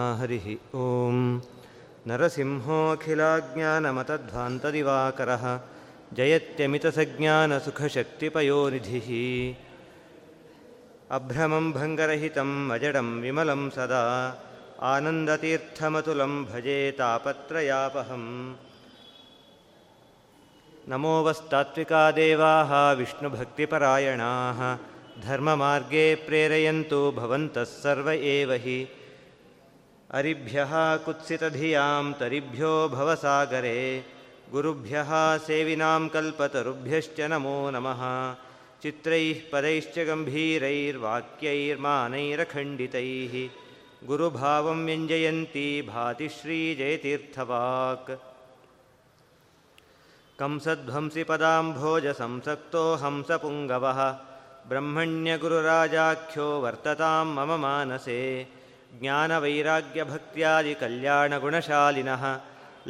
हरिः ॐ नरसिंहोऽखिलाज्ञानमतध्वान्तदिवाकरः। जयत्यमितसज्ञानसुखशक्तिपयोनिधिः। अभ्रमं भङ्गरहितम् अजडं विमलं सदा। आनन्दतीर्थमतुलं भजे तापत्रयापहम्। नमो वस्तात्विका देवाः विष्णुभक्तिपरायणाः। धर्ममार्गे प्रेरयन्तु भवन्तः सर्व एव हि। अरिभ्यः कुत्सितधियां तरिभ्यो भवसागरे गुरुभ्यः सेविनां कल्पतरुभ्यश्च नमो नमः। चित्रैः पदैश्च गम्भीरैर्वाक्यैर्मानैरखण्डितैः। गुरुभावं व्यञ्जयन्ती भाति श्रीजयतीर्थवाक् कंसध्वंसि पदाम्भोजसंसक्तो हंसपुङ्गवः। ब्रह्मण्यगुरुराजाख्यो वर्ततां मम मानसे ज्ञानवैराग्यभक्त्यादिकल्याणगुणशालिनः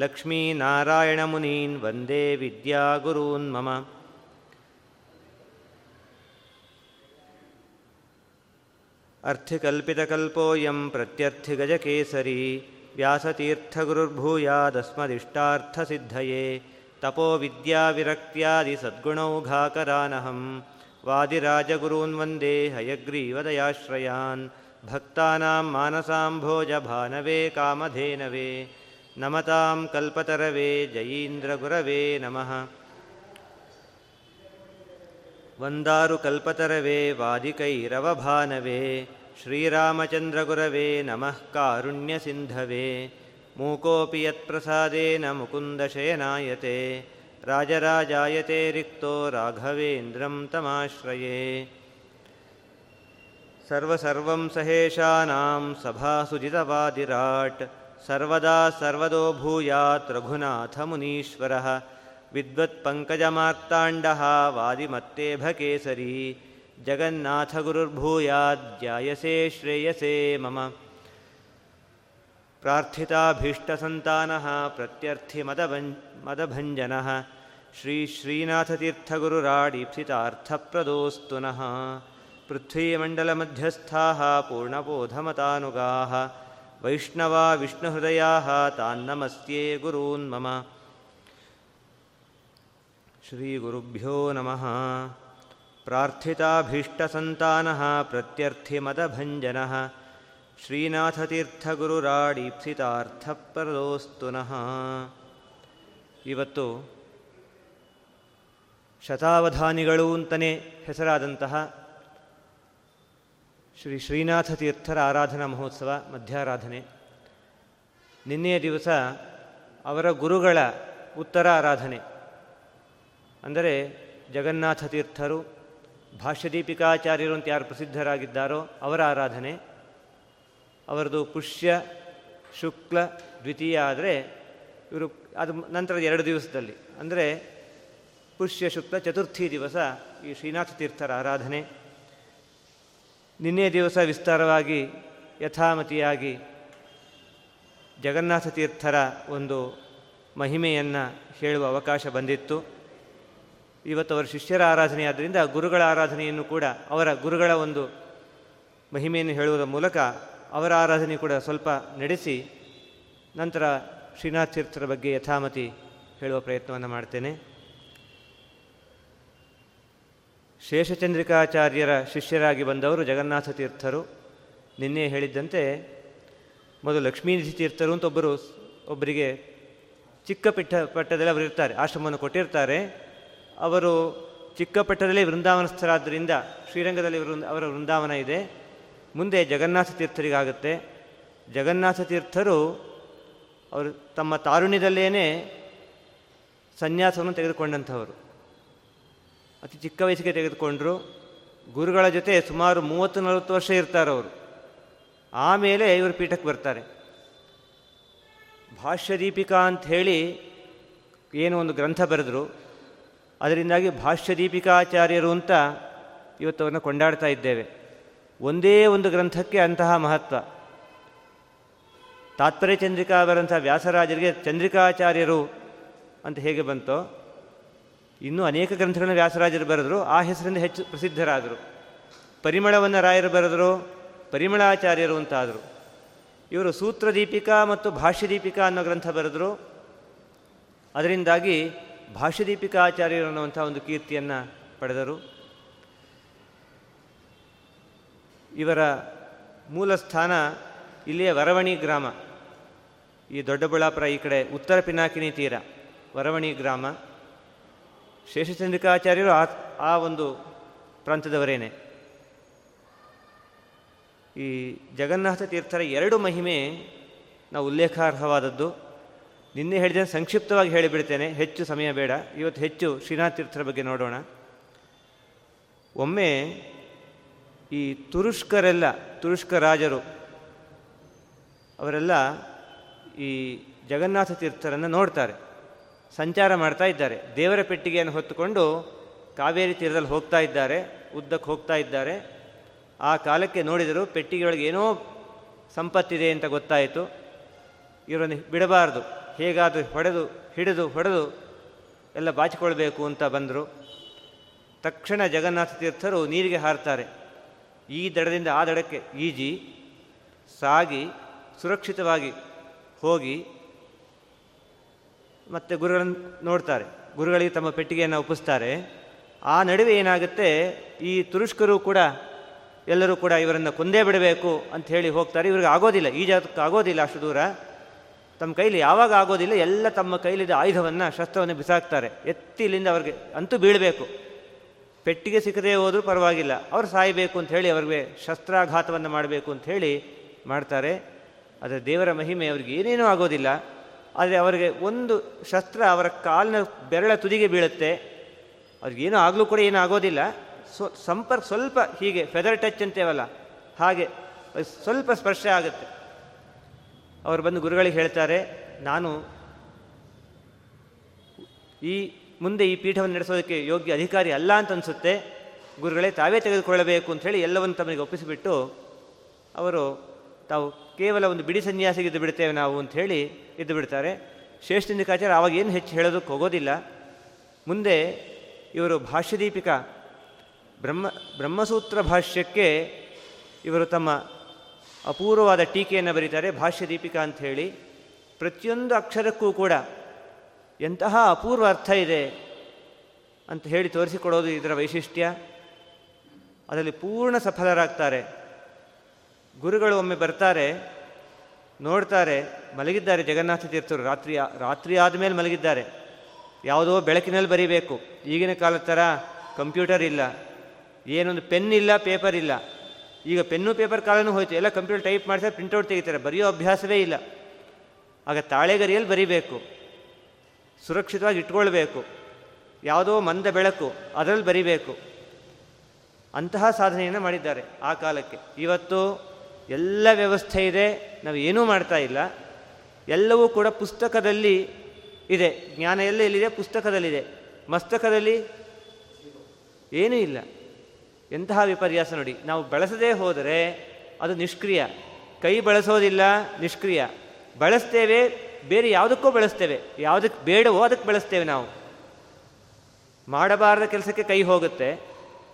लक्ष्मीनारायणमुनीन् वन्दे विद्यागुरून् मम। अर्थिकल्पितकल्पोऽयं प्रत्यर्थिगजकेसरी व्यासतीर्थगुरुर्भूयादस्मदिष्टार्थसिद्धये तपोविद्याविरक्त्यादिसद्गुणौघाकरानहं वादिराजगुरून् वन्दे हयग्रीवदयाश्रयान् भक्तानां मानसाम्भोजभानवे कामधेनवे, नमतां कल्पतरवे, जयीन्द्रगुरवे नमः। वन्दारुकल्पतरवे वादिकैरवभानवे, श्रीरामचन्द्रगुरवे नमः, कारुण्यसिन्धवे, मूकोऽपि यत्प्रसादेन मुकुन्दशयनायते, राजराजायते रिक्तो राघवेन्द्रं तमाश्रये। सर्वसर्वं सहेशानां सभासुजितवादिराट्, सर्वदा सर्वदो भूयात् रघुनाथमुनीश्वरः, विद्वत्पङ्कजमार्ताण्डः वादिमत्तेभकेसरी जगन्नाथगुरुर्भूयाद्यायसे श्रेयसे मम। प्रार्थिताभीष्टसन्तानः प्रत्यर्थिमदभन् मदभञ्जनः श्रीश्रीनाथतीर्थगुरुराडीप्सितार्थप्रदोऽस्तु नः पृथ्वीमण्डलमध्यस्थाः पूर्णबोधमतानुगाः वैष्णवा विष्णुहृदयाः तान्नमस्ये गुरून् मम श्रीगुरुभ्यो नमः प्रार्थिताभीष्टसन्तानः प्रत्यर्थिमदभञ्जनः ಶ್ರೀನಾಥತೀರ್ಥಗುರುರಾಡೀಪ್ಸಿತಾರ್ಥಪ್ರದೋಸ್ತು ನಃ ಇವತ್ತು ಶತಾವಧಾನಿಗಳು ಅಂತಲೇ ಹೆಸರಾದಂತಹ ಶ್ರೀ ಶ್ರೀನಾಥ ತೀರ್ಥರ ಆರಾಧನಾ ಮಹೋತ್ಸವ, ಮಧ್ಯಾರಾಧನೆ. ನಿನ್ನೆಯ ದಿವಸ ಅವರ ಗುರುಗಳ ಉತ್ತರ ಆರಾಧನೆ. ಅಂದರೆ ಜಗನ್ನಾಥ ತೀರ್ಥರು, ಭಾಷ್ಯದೀಪಿಕಾಚಾರ್ಯರು ಅಂತ ಯಾರು ಪ್ರಸಿದ್ಧರಾಗಿದ್ದಾರೋ ಅವರ ಆರಾಧನೆ. ಅವರದು ಪುಷ್ಯ, ಶುಕ್ಲ, ದ್ವಿತೀಯ ಆದರೆ ಇವರು ಅದು ನಂತರದ ಎರಡು ದಿವಸದಲ್ಲಿ. ಅಂದರೆ ಪುಷ್ಯ, ಶುಕ್ಲ, ಚತುರ್ಥಿ ದಿವಸ ಈ ಶ್ರೀನಾಥ ತೀರ್ಥರ ಆರಾಧನೆ. ನಿನ್ನೆ ದಿವಸ ವಿಸ್ತಾರವಾಗಿ, ಯಥಾಮತಿಯಾಗಿ ಜಗನ್ನಾಥ ತೀರ್ಥರ ಒಂದು ಮಹಿಮೆಯನ್ನು ಹೇಳುವ ಅವಕಾಶ ಬಂದಿತ್ತು. ಇವತ್ತು ಅವರ ಶಿಷ್ಯರ ಆರಾಧನೆ ಆದ್ದರಿಂದ ಗುರುಗಳ ಆರಾಧನೆಯನ್ನು ಕೂಡ ಅವರ ಗುರುಗಳ ಒಂದು ಮಹಿಮೆಯನ್ನು ಹೇಳುವುದರ ಮೂಲಕ ಅವರ ಆರಾಧನೆ ಕೂಡ ಸ್ವಲ್ಪ ನಡೆಸಿ, ನಂತರ ಶ್ರೀನಾಥ ತೀರ್ಥರ ಬಗ್ಗೆ ಯಥಾಮತಿ ಹೇಳುವ ಪ್ರಯತ್ನವನ್ನು ಮಾಡ್ತೇನೆ. ಶೇಷಚಂದ್ರಿಕಾಚಾರ್ಯರ ಶಿಷ್ಯರಾಗಿ ಬಂದವರು ಜಗನ್ನಾಥ ತೀರ್ಥರು. ನಿನ್ನೆ ಹೇಳಿದ್ದಂತೆ, ಮೊದಲು ಲಕ್ಷ್ಮೀನಿಧಿ ತೀರ್ಥರು ಅಂತ ಒಬ್ಬರು ಒಬ್ಬರಿಗೆ ಚಿಕ್ಕ ಪಿಟ್ಟ ಪಟ್ಟದಲ್ಲಿ ಅವರು ಇರ್ತಾರೆ, ಆಶ್ರಮವನ್ನು ಕೊಟ್ಟಿರ್ತಾರೆ. ಅವರು ಚಿಕ್ಕ ಪಟ್ಟದಲ್ಲಿ ವೃಂದಾವನಸ್ಥರಾದ್ದರಿಂದ ಶ್ರೀರಂಗದಲ್ಲಿ ಅವರ ವೃಂದಾವನ ಇದೆ. ಮುಂದೆ ಜಗನ್ನಾಥ ತೀರ್ಥರಿಗಾಗುತ್ತೆ. ಜಗನ್ನಾಥ ತೀರ್ಥರು ಅವರು ತಮ್ಮ ತಾರುಣ್ಯದಲ್ಲೇ ಸನ್ಯಾಸವನ್ನು ತೆಗೆದುಕೊಂಡಂಥವರು. ಅತಿ ಚಿಕ್ಕ ವಯಸ್ಸಿಗೆ ತೆಗೆದುಕೊಂಡರು. ಗುರುಗಳ ಜೊತೆ ಸುಮಾರು ಮೂವತ್ತು, ನಲವತ್ತು ವರ್ಷ ಇರ್ತಾರೆ ಅವರು. ಆಮೇಲೆ ಇವರು ಪೀಠಕ್ಕೆ ಬರ್ತಾರೆ. ಭಾಷ್ಯದೀಪಿಕಾ ಅಂತ ಹೇಳಿ ಏನು ಒಂದು ಗ್ರಂಥ ಬರೆದರು. ಅದರಿಂದಾಗಿ ಭಾಷ್ಯದೀಪಿಕಾಚಾರ್ಯರು ಅಂತ ಇವತ್ತು ಅವನ್ನು ಕೊಂಡಾಡ್ತಾ ಇದ್ದೇವೆ. ಒಂದೇ ಒಂದು ಗ್ರಂಥಕ್ಕೆ ಅಂತಹ ಮಹತ್ವ. ತಾತ್ಪರ್ಯ ಚಂದ್ರಿಕಾ ಬರಂಥ ವ್ಯಾಸರಾಜರಿಗೆ ಚಂದ್ರಿಕಾಚಾರ್ಯರು ಅಂತ ಹೇಗೆ ಬಂತೋ ಇನ್ನೂ ಅನೇಕ ಗ್ರಂಥಗಳನ್ನು ವ್ಯಾಸರಾಜರು ಬರೆದರು. ಆ ಹೆಸರಿಂದ ಹೆಚ್ಚು ಪ್ರಸಿದ್ಧರಾದರು. ಪರಿಮಳವನ್ನು ರಾಯರು ಬರೆದರು, ಪರಿಮಳಾಚಾರ್ಯರು ಅಂತಾದರು. ಇವರು ಸೂತ್ರದೀಪಿಕಾ ಮತ್ತು ಭಾಷ್ಯದೀಪಿಕಾ ಅನ್ನೋ ಗ್ರಂಥ ಬರೆದರು. ಅದರಿಂದಾಗಿ ಭಾಷ್ಯದೀಪಿಕಾಚಾರ್ಯರು ಅನ್ನುವಂಥ ಒಂದು ಕೀರ್ತಿಯನ್ನು ಪಡೆದರು. ಇವರ ಮೂಲ ಸ್ಥಾನ ಇಲ್ಲಿಯ ವರವಣಿ ಗ್ರಾಮ. ಈ ದೊಡ್ಡಬಳ್ಳಾಪುರ ಈ ಕಡೆ ಉತ್ತರ ಪಿನಾಕಿನಿ ತೀರ, ವರವಣಿ ಗ್ರಾಮ. ಶೇಷಚಂದ್ರಿಕಾಚಾರ್ಯರು ಆ ಆ ಒಂದು ಪ್ರಾಂತದವರೇನೆ ಈ ಜಗನ್ನಾಥ ತೀರ್ಥರ ಎರಡು ಮಹಿಮೆ ನಾವು ಉಲ್ಲೇಖಾರ್ಹವಾದದ್ದು. ನಿನ್ನೆ ಹೇಳಿದ ಸಂಕ್ಷಿಪ್ತವಾಗಿ ಹೇಳಿಬಿಡ್ತೇನೆ, ಹೆಚ್ಚು ಸಮಯ ಬೇಡ. ಇವತ್ತು ಹೆಚ್ಚು ಶ್ರೀನಾಥ ತೀರ್ಥರ ಬಗ್ಗೆ ನೋಡೋಣ. ಒಮ್ಮೆ ಈ ತುರುಷ್ಕರೆಲ್ಲ, ತುರುಷ್ಕ ರಾಜರು, ಅವರೆಲ್ಲ ಈ ಜಗನ್ನಾಥ ತೀರ್ಥರನ್ನು ನೋಡ್ತಾರೆ. ಸಂಚಾರ ಮಾಡ್ತಾ ಇದ್ದಾರೆ. ದೇವರ ಪೆಟ್ಟಿಗೆಯನ್ನು ಹೊತ್ತುಕೊಂಡು ಕಾವೇರಿ ತೀರದಲ್ಲಿ ಹೋಗ್ತಾ ಇದ್ದಾರೆ, ಉದ್ದಕ್ಕೆ ಹೋಗ್ತಾ ಇದ್ದಾರೆ. ಆ ಕಾಲಕ್ಕೆ ನೋಡಿದರು ಪೆಟ್ಟಿಗೆಯೊಳಗೆ ಏನೋ ಸಂಪತ್ತಿದೆ ಅಂತ ಗೊತ್ತಾಯಿತು. ಇವರನ್ನು ಬಿಡಬಾರ್ದು, ಹೇಗಾದರೂ ಹೊಡೆದು, ಹಿಡಿದು, ಹೊಡೆದು ಎಲ್ಲ ಬಾಚಿಕೊಳ್ಬೇಕು ಅಂತ ಬಂದರು. ತಕ್ಷಣ ಜಗನ್ನಾಥ ತೀರ್ಥರು ನೀರಿಗೆ ಹಾರ್ತಾರೆ. ಈ ದಡದಿಂದ ಆ ದಡಕ್ಕೆ ಈಜಿ, ಸಾಗಿ, ಸುರಕ್ಷಿತವಾಗಿ ಹೋಗಿ ಮತ್ತೆ ಗುರುಗಳನ್ನು ನೋಡ್ತಾರೆ. ಗುರುಗಳಿಗೆ ತಮ್ಮ ಪೆಟ್ಟಿಗೆಯನ್ನು ಒಪ್ಪಿಸ್ತಾರೆ. ಆ ನಡುವೆ ಏನಾಗುತ್ತೆ? ಈ ತುರುಷ್ಕರು ಕೂಡ, ಎಲ್ಲರೂ ಕೂಡ ಇವರನ್ನು ಕೊಂದೇ ಬಿಡಬೇಕು ಅಂತ ಹೇಳಿ ಹೋಗ್ತಾರೆ. ಇವ್ರಿಗೆ ಆಗೋದಿಲ್ಲ. ಈ ಜಾತಕ್ಕೆ ಆಗೋದಿಲ್ಲ ಅಷ್ಟು ದೂರ. ತಮ್ಮ ಕೈಲಿ ಯಾವಾಗ ಆಗೋದಿಲ್ಲ, ಎಲ್ಲ ತಮ್ಮ ಕೈಲಿದ್ದ ಆಯುಧವನ್ನು, ಶಸ್ತ್ರವನ್ನು ಬಿಸಾಕ್ತಾರೆ. ಎತ್ತಿ ಇಲ್ಲಿಂದ ಅವ್ರಿಗೆ ಅಂತೂ ಬೀಳಬೇಕು. ಪೆಟ್ಟಿಗೆ ಸಿಕ್ಕದೇ ಹೋದರೂ ಪರವಾಗಿಲ್ಲ. ಅವರು ಸಾಯಬೇಕು ಅಂತ ಹೇಳಿ ಅವ್ರಿಗೆ ಶಸ್ತ್ರಾಘಾತವನ್ನು ಮಾಡಬೇಕು ಅಂತ ಹೇಳಿ ಮಾಡ್ತಾರೆ. ಆದರೆ ದೇವರ ಮಹಿಮೆ ಅವ್ರಿಗೆ ಏನೇನೂ ಆಗೋದಿಲ್ಲ. ಆದರೆ ಅವರಿಗೆ ಒಂದು ಶಸ್ತ್ರ ಅವರ ಕಾಲಿನ ಬೆರಳ ತುದಿಗೆ ಬೀಳುತ್ತೆ. ಅವ್ರಿಗೇನು ಆಗಲೂ ಕೂಡ ಏನೂ ಆಗೋದಿಲ್ಲ. ಸೊ ಸಂಪರ್ಕ ಸ್ವಲ್ಪ ಹೀಗೆ ಫೆದರ್ ಟಚ್ ಅಂತೇವಲ್ಲ, ಹಾಗೆ ಸ್ವಲ್ಪ ಸ್ಪರ್ಶ ಆಗುತ್ತೆ. ಅವರು ಬಂದು ಗುರುಗಳಿಗೆ ಹೇಳ್ತಾರೆ, ನಾನು ಈ ಮುಂದೆ ಈ ಪೀಠವನ್ನು ನಡೆಸೋದಕ್ಕೆ ಯೋಗ್ಯ ಅಧಿಕಾರಿ ಅಲ್ಲ ಅಂತ ಅನಿಸುತ್ತೆ. ಗುರುಗಳೇ ತಾವೇ ತೆಗೆದುಕೊಳ್ಳಬೇಕು ಅಂಥೇಳಿ ಎಲ್ಲವನ್ನು ತಮಗೆ ಒಪ್ಪಿಸಿಬಿಟ್ಟು, ಅವರು ತಾವು ಕೇವಲ ಒಂದು ಬಿಡಿ ಸನ್ಯಾಸಿಗೆ ಇದ್ದು ಬಿಡ್ತೇವೆ ನಾವು ಅಂತ ಹೇಳಿ ಇದ್ದು ಬಿಡ್ತಾರೆ. ಶ್ರೇಷ್ಠಿಂದಿಕಾಚಾರ್ಯ ಆವಾಗ ಏನು ಹೆಚ್ಚು ಹೇಳೋದಕ್ಕೆ ಹೋಗೋದಿಲ್ಲ. ಮುಂದೆ ಇವರು ಭಾಷ್ಯದೀಪಿಕಾ ಬ್ರಹ್ಮ, ಬ್ರಹ್ಮಸೂತ್ರ ಭಾಷ್ಯಕ್ಕೆ ಇವರು ತಮ್ಮ ಅಪೂರ್ವವಾದ ಟೀಕೆಯನ್ನು ಬರೀತಾರೆ, ಭಾಷ್ಯದೀಪಿಕ ಹೇಳಿ. ಪ್ರತಿಯೊಂದು ಅಕ್ಷರಕ್ಕೂ ಕೂಡ ಎಂತಹ ಅಪೂರ್ವ ಅರ್ಥ ಇದೆ ಅಂತ ಹೇಳಿ ತೋರಿಸಿಕೊಡೋದು ಇದರ ವೈಶಿಷ್ಟ್ಯ. ಅದರಲ್ಲಿ ಪೂರ್ಣ ಸಫಲರಾಗ್ತಾರೆ. ಗುರುಗಳು ಒಮ್ಮೆ ಬರ್ತಾರೆ, ನೋಡ್ತಾರೆ, ಮಲಗಿದ್ದಾರೆ ಜಗನ್ನಾಥ ತೀರ್ಥರು. ರಾತ್ರಿ ರಾತ್ರಿ ಆದಮೇಲೆ ಮಲಗಿದ್ದಾರೆ. ಯಾವುದೋ ಬೆಳಕಿನಲ್ಲಿ ಬರೀಬೇಕು. ಈಗಿನ ಕಾಲದ ಥರ ಕಂಪ್ಯೂಟರ್ ಇಲ್ಲ. ಏನೊಂದು ಪೆನ್ ಇಲ್ಲ, ಪೇಪರ್ ಇಲ್ಲ. ಈಗ ಪೆನ್ನು, ಪೇಪರ್ ಕಾಲನೂ ಹೋಯ್ತು. ಎಲ್ಲ ಕಂಪ್ಯೂಟರ್ ಟೈಪ್ ಮಾಡಿದ್ರೆ ಪ್ರಿಂಟೌಟ್ ತೆಗಿತಾರೆ. ಬರೆಯೋ ಅಭ್ಯಾಸವೇ ಇಲ್ಲ. ಆಗ ತಾಳೆಗರಿಯಲ್ಲಿ ಬರಿಬೇಕು. ಸುರಕ್ಷಿತವಾಗಿ ಇಟ್ಕೊಳ್ಬೇಕು. ಯಾವುದೋ ಮಂದ ಬೆಳಕು, ಅದರಲ್ಲಿ ಬರಿಬೇಕು. ಅಂತಹ ಸಾಧನೆಯನ್ನು ಮಾಡಿದ್ದಾರೆ ಆ ಕಾಲಕ್ಕೆ. ಇವತ್ತು ಎಲ್ಲ ವ್ಯವಸ್ಥೆ ಇದೆ, ನಾವು ಏನೂ ಮಾಡ್ತಾ ಇಲ್ಲ. ಎಲ್ಲವೂ ಕೂಡ ಪುಸ್ತಕದಲ್ಲಿ ಇದೆ. ಜ್ಞಾನ ಎಲ್ಲ ಎಲ್ಲಿದೆ? ಪುಸ್ತಕದಲ್ಲಿದೆ. ಮಸ್ತಕದಲ್ಲಿ ಏನೂ ಇಲ್ಲ. ಎಂತಹ ವಿಪರ್ಯಾಸ ನೋಡಿ. ನಾವು ಬಳಸದೇ ಹೋದರೆ ಅದು ನಿಷ್ಕ್ರಿಯ. ಕೈ ಬಳಸೋದಿಲ್ಲ, ನಿಷ್ಕ್ರಿಯ. ಬಳಸ್ತೇವೆ, ಬೇರೆ ಯಾವುದಕ್ಕೂ ಬಳಸ್ತೇವೆ. ಯಾವುದಕ್ಕೆ ಬೇಡವೋ ಅದಕ್ಕೆ ಬಳಸ್ತೇವೆ ನಾವು. ಮಾಡಬಾರದ ಕೆಲಸಕ್ಕೆ ಕೈ ಹೋಗುತ್ತೆ.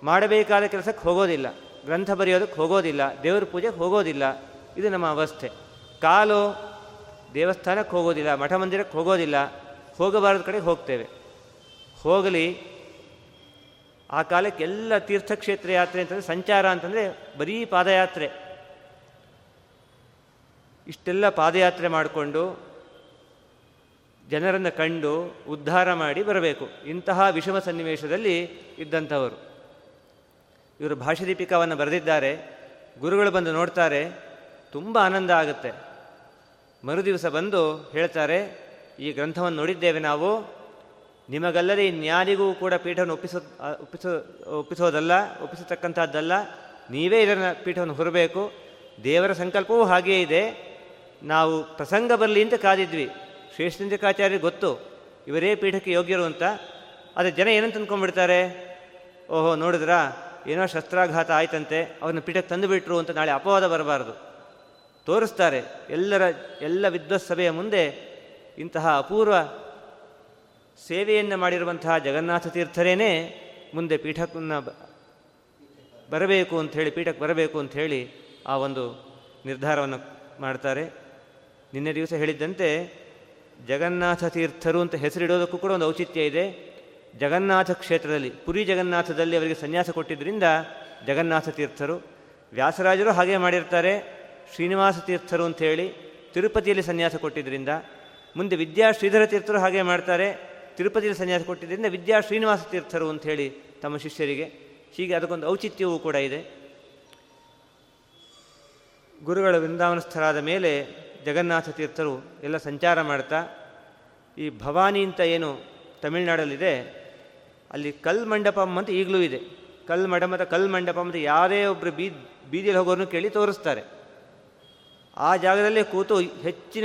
ಮಾಡಬೇಕಾದ ಕೆಲಸಕ್ಕೆ ಹೋಗೋದಿಲ್ಲ. ಗ್ರಂಥ ಬರೆಯೋದಕ್ಕೆ ಹೋಗೋದಿಲ್ಲ, ದೇವ್ರ ಪೂಜೆಗೆ ಹೋಗೋದಿಲ್ಲ. ಇದು ನಮ್ಮ ಅವಸ್ಥೆ. ಕಾಲು ದೇವಸ್ಥಾನಕ್ಕೆ ಹೋಗೋದಿಲ್ಲ, ಮಠ ಮಂದಿರಕ್ಕೆ ಹೋಗೋದಿಲ್ಲ, ಹೋಗಬಾರದ ಕಡೆ ಹೋಗ್ತೇವೆ. ಹೋಗಲಿ, ಆ ಕಾಲಕ್ಕೆ ಎಲ್ಲ ತೀರ್ಥಕ್ಷೇತ್ರ ಯಾತ್ರೆ ಅಂತಂದರೆ ಸಂಚಾರ ಅಂತಂದರೆ ಬರೀ ಪಾದಯಾತ್ರೆ. ಇಷ್ಟೆಲ್ಲ ಪಾದಯಾತ್ರೆ ಮಾಡಿಕೊಂಡು ಜನರನ್ನು ಕಂಡು ಉದ್ಧಾರ ಮಾಡಿ ಬರಬೇಕು. ಇಂತಹ ವಿಷಮ ಸನ್ನಿವೇಶದಲ್ಲಿ ಇದ್ದಂಥವರು. ಇವರು ಭಾಷದೀಪಿಕಾವನ್ನು ಬರೆದಿದ್ದಾರೆ. ಗುರುಗಳು ಬಂದು ನೋಡ್ತಾರೆ, ತುಂಬ ಆನಂದ ಆಗುತ್ತೆ. ಮರುದಿವಸ ಬಂದು ಹೇಳ್ತಾರೆ, ಈ ಗ್ರಂಥವನ್ನು ನೋಡಿದ್ದೇವೆ ನಾವು. ನಿಮಗಲ್ಲದೆ ಇನ್ಯಾರಿಗೂ ಕೂಡ ಪೀಠವನ್ನು ಒಪ್ಪಿಸೋ ಒಪ್ಪಿಸೋ, ಒಪ್ಪಿಸೋದಲ್ಲ, ಒಪ್ಪಿಸತಕ್ಕಂಥದ್ದಲ್ಲ, ನೀವೇ ಇದನ್ನು ಪೀಠವನ್ನು ಹೊರಬೇಕು. ದೇವರ ಸಂಕಲ್ಪವೂ ಹಾಗೇ ಇದೆ. ನಾವು ಪ್ರಸಂಗ ಬರಲಿ ಅಂತ ಕಾದಿದ್ವಿ. ಶ್ರೇಷ್ಠಾಚಾರ್ಯ ಗೊತ್ತು, ಇವರೇ ಪೀಠಕ್ಕೆ ಯೋಗ್ಯರು ಅಂತ. ಆದರೆ ಜನ ಏನಂತ ಅಂದ್ಕೊಂಡ್ಬಿಡ್ತಾರೆ ಓಹೋ, ನೋಡಿದ್ರಾ? ಏನೋ ಶಸ್ತ್ರಾಘಾತ ಆಯ್ತಂತೆ ಅವನ ಪೀಠಕ್ಕೆ ತಂದುಬಿಟ್ರು ಅಂತ ನಾಳೆ ಅಪವಾದ ಬರಬಾರದು. ತೋರಿಸ್ತಾರೆ, ಎಲ್ಲರ, ಎಲ್ಲ ವಿದ್ವತ್ ಸಭೆಯ ಮುಂದೆ ಇಂತಹ ಅಪೂರ್ವ ಸೇವೆಯನ್ನು ಮಾಡಿರುವಂತಹ ಜಗನ್ನಾಥ ತೀರ್ಥರೇನೇ ಮುಂದೆ ಪೀಠಕ್ಕನ್ನು ಬರಬೇಕು ಅಂಥೇಳಿ ಪೀಠಕ್ಕೆ ಬರಬೇಕು ಅಂಥೇಳಿ ಆ ಒಂದು ನಿರ್ಧಾರವನ್ನು ಮಾಡ್ತಾರೆ. ನಿನ್ನೆ ದಿವಸ ಹೇಳಿದ್ದಂತೆ, ಜಗನ್ನಾಥ ತೀರ್ಥರು ಅಂತ ಹೆಸರಿಡೋದಕ್ಕೂ ಕೂಡ ಒಂದು ಔಚಿತ್ಯ ಇದೆ. ಜಗನ್ನಾಥ ಕ್ಷೇತ್ರದಲ್ಲಿ, ಪುರಿ ಜಗನ್ನಾಥದಲ್ಲಿ ಅವರಿಗೆ ಸನ್ಯಾಸ ಕೊಟ್ಟಿದ್ದರಿಂದ ಜಗನ್ನಾಥ ತೀರ್ಥರು, ವ್ಯಾಸರಾಜರು ಹಾಗೆ ಮಾಡಿರ್ತಾರೆ, ಶ್ರೀನಿವಾಸ ತೀರ್ಥರು ಅಂಥೇಳಿ ತಿರುಪತಿಯಲ್ಲಿ ಸನ್ಯಾಸ ಕೊಟ್ಟಿದ್ದರಿಂದ ಮುಂದೆ ವಿದ್ಯಾ ಶ್ರೀಧರ ತೀರ್ಥರು ಹಾಗೆ ಮಾಡ್ತಾರೆ, ತಿರುಪತಿಯಲ್ಲಿ ಸನ್ಯಾಸ ಕೊಟ್ಟಿದ್ದರಿಂದ ವಿದ್ಯಾ ಶ್ರೀನಿವಾಸ ತೀರ್ಥರು ಅಂಥೇಳಿ ತಮ್ಮ ಶಿಷ್ಯರಿಗೆ, ಹೀಗೆ ಅದಕ್ಕೊಂದು ಔಚಿತ್ಯವೂ ಕೂಡ ಇದೆ. ಗುರುಗಳ ವೃಂದಾವನಸ್ಥರಾದ ಮೇಲೆ ಜಗನ್ನಾಥ ತೀರ್ಥರು ಎಲ್ಲ ಸಂಚಾರ ಮಾಡ್ತಾ, ಈ ಭವಾನಿ ಅಂತ ಏನು ತಮಿಳುನಾಡಲ್ಲಿದೆ ಅಲ್ಲಿ ಕಲ್ ಮಂಡಪಂ ಅಂತ ಈಗಲೂ ಇದೆ. ಕಲ್ ಮಡಮದ ಕಲ್ ಮಂಡಪಂ ಅಂತ ಯಾರೇ ಒಬ್ಬರು ಬೀ ಬೀದಿಯಲ್ಲಿ ಹೋಗೋರನ್ನು ಕೇಳಿ ತೋರಿಸ್ತಾರೆ. ಆ ಜಾಗದಲ್ಲೇ ಕೂತು ಹೆಚ್ಚಿನ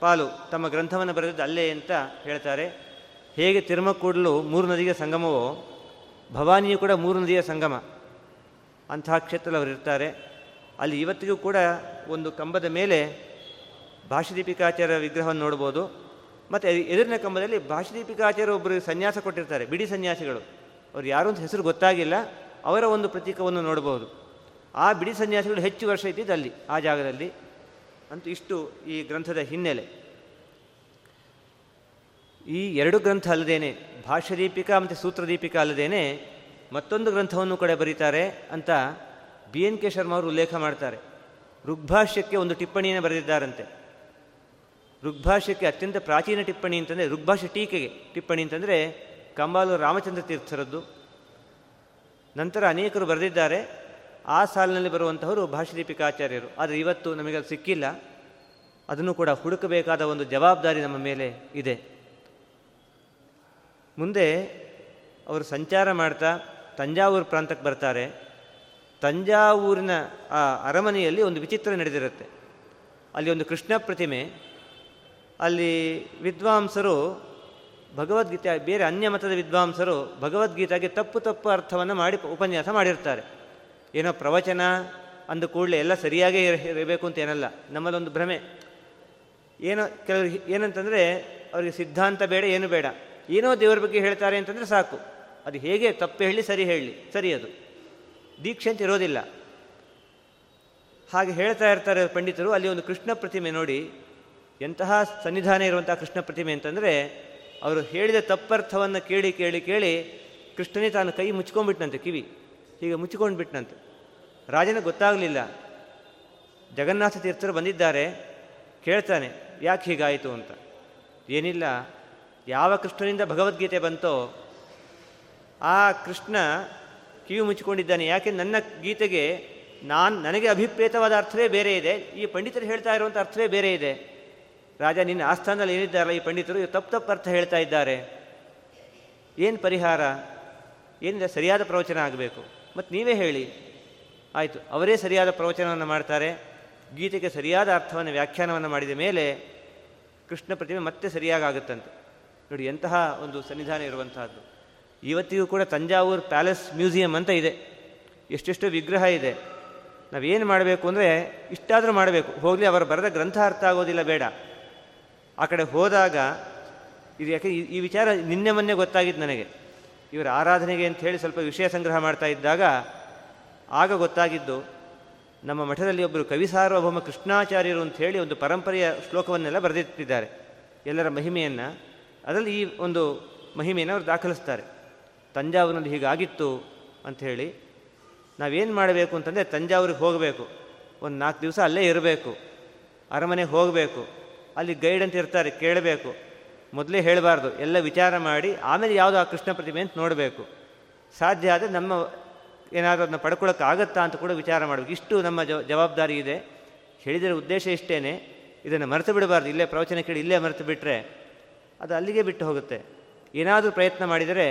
ಪಾಲು ತಮ್ಮ ಗ್ರಂಥವನ್ನು ಬರೆದಿದ್ದು ಅಲ್ಲೇ ಅಂತ ಹೇಳ್ತಾರೆ. ಹೇಗೆ ತಿರುಮಕೂಡಲು ಮೂರು ನದಿಗೆ ಸಂಗಮವೋ, ಭವಾನಿಯು ಕೂಡ ಮೂರು ನದಿಯ ಸಂಗಮ ಅಂತಹ ಕ್ಷೇತ್ರದಲ್ಲಿ ಅವರು ಇರ್ತಾರೆ. ಅಲ್ಲಿ ಇವತ್ತಿಗೂ ಕೂಡ ಒಂದು ಕಂಬದ ಮೇಲೆ ಭಾಷದೀಪಿಕಾಚಾರ್ಯ ವಿಗ್ರಹವನ್ನು ನೋಡ್ಬೋದು. ಮತ್ತು ಎದುರಿನ ಕಂಬದಲ್ಲಿ ಭಾಷದೀಪಿಕಾಚಾರ್ಯ ಒಬ್ಬರು ಸನ್ಯಾಸ ಕೊಟ್ಟಿರ್ತಾರೆ, ಬಿಡಿ ಸನ್ಯಾಸಿಗಳು. ಅವ್ರು ಯಾರು ಅಂತ ಹೆಸರು ಗೊತ್ತಾಗಿಲ್ಲ, ಅವರ ಒಂದು ಪ್ರತೀಕವನ್ನು ನೋಡಬಹುದು ಆ ಬಿಡಿ ಸನ್ಯಾಸಿಗಳು ಹೆಚ್ಚು ವರ್ಷ ಇದ್ದಿದ್ದು ಅಲ್ಲಿ, ಆ ಜಾಗದಲ್ಲಿ. ಅಂತೂ ಇಷ್ಟು ಈ ಗ್ರಂಥದ ಹಿನ್ನೆಲೆ. ಈ ಎರಡು ಗ್ರಂಥ ಅಲ್ಲದೇನೆ, ಭಾಷ್ಯದೀಪಿಕಾ ಮತ್ತು ಸೂತ್ರದೀಪಿಕ ಅಲ್ಲದೇನೆ ಮತ್ತೊಂದು ಗ್ರಂಥವನ್ನು ಕೂಡ ಬರೀತಾರೆ ಅಂತ ಬಿ ಎನ್ ಕೆ ಶರ್ಮ ಅವರು ಉಲ್ಲೇಖ ಮಾಡ್ತಾರೆ. ಋಗ್ಭಾಷ್ಯಕ್ಕೆ ಒಂದು ಟಿಪ್ಪಣಿಯನ್ನು ಬರೆದಿದ್ದಾರಂತೆ. ಋಗ್ಭಾಷ್ಯಕ್ಕೆ ಅತ್ಯಂತ ಪ್ರಾಚೀನ ಟಿಪ್ಪಣಿ ಅಂತಂದರೆ ಋಗ್ಭಾಷ್ಯ ಟೀಕೆಗೆ ಟಿಪ್ಪಣಿ ಅಂತಂದರೆ ಕಂಬಾಲು ರಾಮಚಂದ್ರ ತೀರ್ಥರದ್ದು. ನಂತರ ಅನೇಕರು ಬರೆದಿದ್ದಾರೆ. ಆ ಸಾಲಿನಲ್ಲಿ ಬರುವಂತಹವರು ಭಾಷದೀಪಿಕಾಚಾರ್ಯರು ಆದರೆ ಇವತ್ತು ನಮಗೆ ಅದು ಸಿಕ್ಕಿಲ್ಲ. ಅದನ್ನು ಕೂಡ ಹುಡುಕಬೇಕಾದ ಒಂದು ಜವಾಬ್ದಾರಿ ನಮ್ಮ ಮೇಲೆ ಇದೆ. ಮುಂದೆ ಅವರು ಸಂಚಾರ ಮಾಡ್ತಾ ತಂಜಾವೂರು ಪ್ರಾಂತಕ್ಕೆ ಬರ್ತಾರೆ. ತಂಜಾವೂರಿನ ಆ ಅರಮನೆಯಲ್ಲಿ ಒಂದು ವಿಚಿತ್ರ ನಡೆದಿರುತ್ತೆ. ಅಲ್ಲಿ ಒಂದು ಕೃಷ್ಣ ಪ್ರತಿಮೆ ಅಲ್ಲಿ ವಿದ್ವಾಂಸರು ಭಗವದ್ಗೀತೆ, ಬೇರೆ ಅನ್ಯ ಮತದ ವಿದ್ವಾಂಸರು ಭಗವದ್ಗೀತೆಗೆ ತಪ್ಪು ತಪ್ಪು ಅರ್ಥವನ್ನು ಮಾಡಿ ಉಪನ್ಯಾಸ ಮಾಡಿರ್ತಾರೆ. ಏನೋ ಪ್ರವಚನ ಅಂದ ಕೂಡಲೇ ಎಲ್ಲ ಸರಿಯಾಗೇ ಇರಬೇಕು ಅಂತ ಏನಲ್ಲ ನಮ್ಮಲ್ಲೊಂದು ಭ್ರಮೆ. ಏನೋ ಕೆಲವರು ಏನಂತಂದರೆ ಅವರಿಗೆ ಸಿದ್ಧಾಂತ ಬೇಡ, ಏನು ಬೇಡ. ಏನೋ ದೇವರ ಬಗ್ಗೆ ಹೇಳ್ತಾರೆ ಅಂತಂದರೆ ಸಾಕು. ಅದು ಹೇಗೆ ತಪ್ಪು ಹೇಳಿ, ಸರಿ ಹೇಳಿ, ಸರಿ ಅದು. ದೀಕ್ಷೆ ಅಂತ ಇರೋದಿಲ್ಲ. ಹಾಗೆ ಹೇಳ್ತಾ ಇರ್ತಾರೆ ಪಂಡಿತರು, ಅಲ್ಲಿ ಒಂದು ಕೃಷ್ಣ ಪ್ರತಿಮೆ ನೋಡಿ ಎಂತಹ ಸನ್ನಿಧಾನ ಇರುವಂತಹ ಕೃಷ್ಣ ಪ್ರತಿಮೆ ಅಂತಂದರೆ ಅವರು ಹೇಳಿದ ತಪ್ಪರ್ಥವನ್ನು ಕೇಳಿ ಕೇಳಿ ಕೇಳಿ ಕೃಷ್ಣನೇ ತಾನು ಕೈ ಮುಚ್ಕೊಂಡ್ಬಿಟ್ನಂತೆ, ಕಿವಿ. ಹೀಗೆ ಮುಚ್ಚಿಕೊಂಡ್ಬಿಟ್ನಂತೆ. ರಾಜನ ಗೊತ್ತಾಗಲಿಲ್ಲ. ಜಗನ್ನಾಥ ತೀರ್ಥರು ಬಂದಿದ್ದಾರೆ, ಕೇಳ್ತಾನೆ, ಯಾಕೆ ಹೀಗಾಯಿತು ಅಂತ. ಏನಿಲ್ಲ, ಯಾವ ಕೃಷ್ಣನಿಂದ ಭಗವದ್ಗೀತೆ ಬಂತೋ, ಆ ಕೃಷ್ಣ ಕಿವಿ ಮುಚ್ಚಿಕೊಂಡಿದ್ದಾನೆ. ಯಾಕೆ ನನ್ನ ಗೀತೆಗೆ ನಾನು, ನನಗೆ ಅಭಿಪ್ರೇತವಾದ ಅರ್ಥವೇ ಬೇರೆ ಇದೆ, ಈ ಪಂಡಿತರು ಹೇಳ್ತಾ ಇರುವಂಥ ಅರ್ಥವೇ ಬೇರೆ ಇದೆ. ರಾಜ, ನಿನ್ನ ಆಸ್ಥಾನದಲ್ಲಿ ಏನಿದ್ದಾರಲ್ಲ ಈ ಪಂಡಿತರು? ತಪ್ಪು ತಪ್ಪು ಅರ್ಥ ಹೇಳ್ತಾ ಇದ್ದಾರೆ. ಏನು ಪರಿಹಾರ? ಏನಿದೆ? ಸರಿಯಾದ ಪ್ರವಚನ ಆಗಬೇಕು. ಮತ್ತು ನೀವೇ ಹೇಳಿ. ಆಯಿತು, ಅವರೇ ಸರಿಯಾದ ಪ್ರವಚನವನ್ನು ಮಾಡ್ತಾರೆ. ಗೀತೆಗೆ ಸರಿಯಾದ ಅರ್ಥವನ್ನು, ವ್ಯಾಖ್ಯಾನವನ್ನು ಮಾಡಿದ ಮೇಲೆ ಕೃಷ್ಣ ಪ್ರತಿಮೆ ಮತ್ತೆ ಸರಿಯಾಗುತ್ತಂತೆ ನೋಡಿ, ಎಂತಹ ಒಂದು ಸನ್ನಿಧಾನ ಇರುವಂತಹದ್ದು. ಇವತ್ತಿಗೂ ಕೂಡ ತಂಜಾವೂರು ಪ್ಯಾಲೇಸ್ ಮ್ಯೂಸಿಯಂ ಅಂತ ಇದೆ. ಎಷ್ಟೆಷ್ಟು ವಿಗ್ರಹ ಇದೆ. ನಾವೇನು ಮಾಡಬೇಕು ಅಂದರೆ ಇಷ್ಟಾದರೂ ಮಾಡಬೇಕು. ಹೋಗಲಿ, ಅವರು ಬರೆದ ಗ್ರಂಥ ಅರ್ಥ ಆಗೋದಿಲ್ಲ, ಬೇಡ. ಆ ಕಡೆ ಹೋದಾಗ, ಇದು ಯಾಕೆ ಈ ವಿಚಾರ ನಿನ್ನೆ ಮೊನ್ನೆ ಗೊತ್ತಾಗಿದ್ದು ನನಗೆ. ಇವರ ಆರಾಧನೆಗೆ ಅಂತ ಹೇಳಿ ಸ್ವಲ್ಪ ವಿಷಯ ಸಂಗ್ರಹ ಮಾಡ್ತಾ ಇದ್ದಾಗ, ಆಗ ಗೊತ್ತಾಗಿದ್ದು, ನಮ್ಮ ಮಠದಲ್ಲಿ ಒಬ್ಬರು ಕವಿ ಸಾರ್ವಭೌಮ ಕೃಷ್ಣಾಚಾರ್ಯರು ಅಂತ ಹೇಳಿ ಒಂದು ಪರಂಪರೆಯ ಶ್ಲೋಕವನ್ನೆಲ್ಲ ಬರೆದಿಟ್ಟಿದ್ದಾರೆ. ಎಲ್ಲರ ಮಹಿಮೆಯನ್ನು, ಅದರಲ್ಲಿ ಈ ಒಂದು ಮಹಿಮೆಯನ್ನು ಅವರು ದಾಖಲಿಸ್ತಾರೆ. ತಂಜಾವೂರಿನಲ್ಲಿ ಹೀಗಾಗಿತ್ತು ಅಂಥೇಳಿ ನಾವೇನು ಮಾಡಬೇಕು ಅಂತಂದರೆ ತಂಜಾವೂರಿಗೆ ಹೋಗಬೇಕು. ಒಂದು ನಾಲ್ಕು ದಿವಸ ಅಲ್ಲೇ ಇರಬೇಕು. ಅರಮನೆಗೆ ಹೋಗಬೇಕು. ಅಲ್ಲಿ ಗೈಡ್ ಅಂತ ಇರ್ತಾರೆ, ಕೇಳಬೇಕು. ಮೊದಲೇ ಹೇಳಬಾರ್ದು, ಎಲ್ಲ ವಿಚಾರ ಮಾಡಿ, ಆಮೇಲೆ ಯಾವುದು ಆ ಕೃಷ್ಣ ಪ್ರತಿಮೆ ಅಂತ ನೋಡಬೇಕು. ಸಾಧ್ಯ ಆದರೆ ನಮ್ಮ ಏನಾದರೂ ಅದನ್ನ ಪಡ್ಕೊಳ್ಳೋಕ್ಕಾಗತ್ತಾ ಅಂತ ಕೂಡ ವಿಚಾರ ಮಾಡಬೇಕು. ಇಷ್ಟು ನಮ್ಮ ಜವಾಬ್ದಾರಿ ಇದೆ. ಹೇಳಿದರೆ ಉದ್ದೇಶ ಇಷ್ಟೇ ಇದನ್ನು ಮರೆತು ಬಿಡಬಾರ್ದು, ಇಲ್ಲೇ ಪ್ರವಚನ ಕೇಳಿ ಇಲ್ಲೇ ಮರೆತು ಬಿಟ್ಟರೆ ಅದು ಅಲ್ಲಿಗೆ ಬಿಟ್ಟು ಹೋಗುತ್ತೆ. ಏನಾದರೂ ಪ್ರಯತ್ನ ಮಾಡಿದರೆ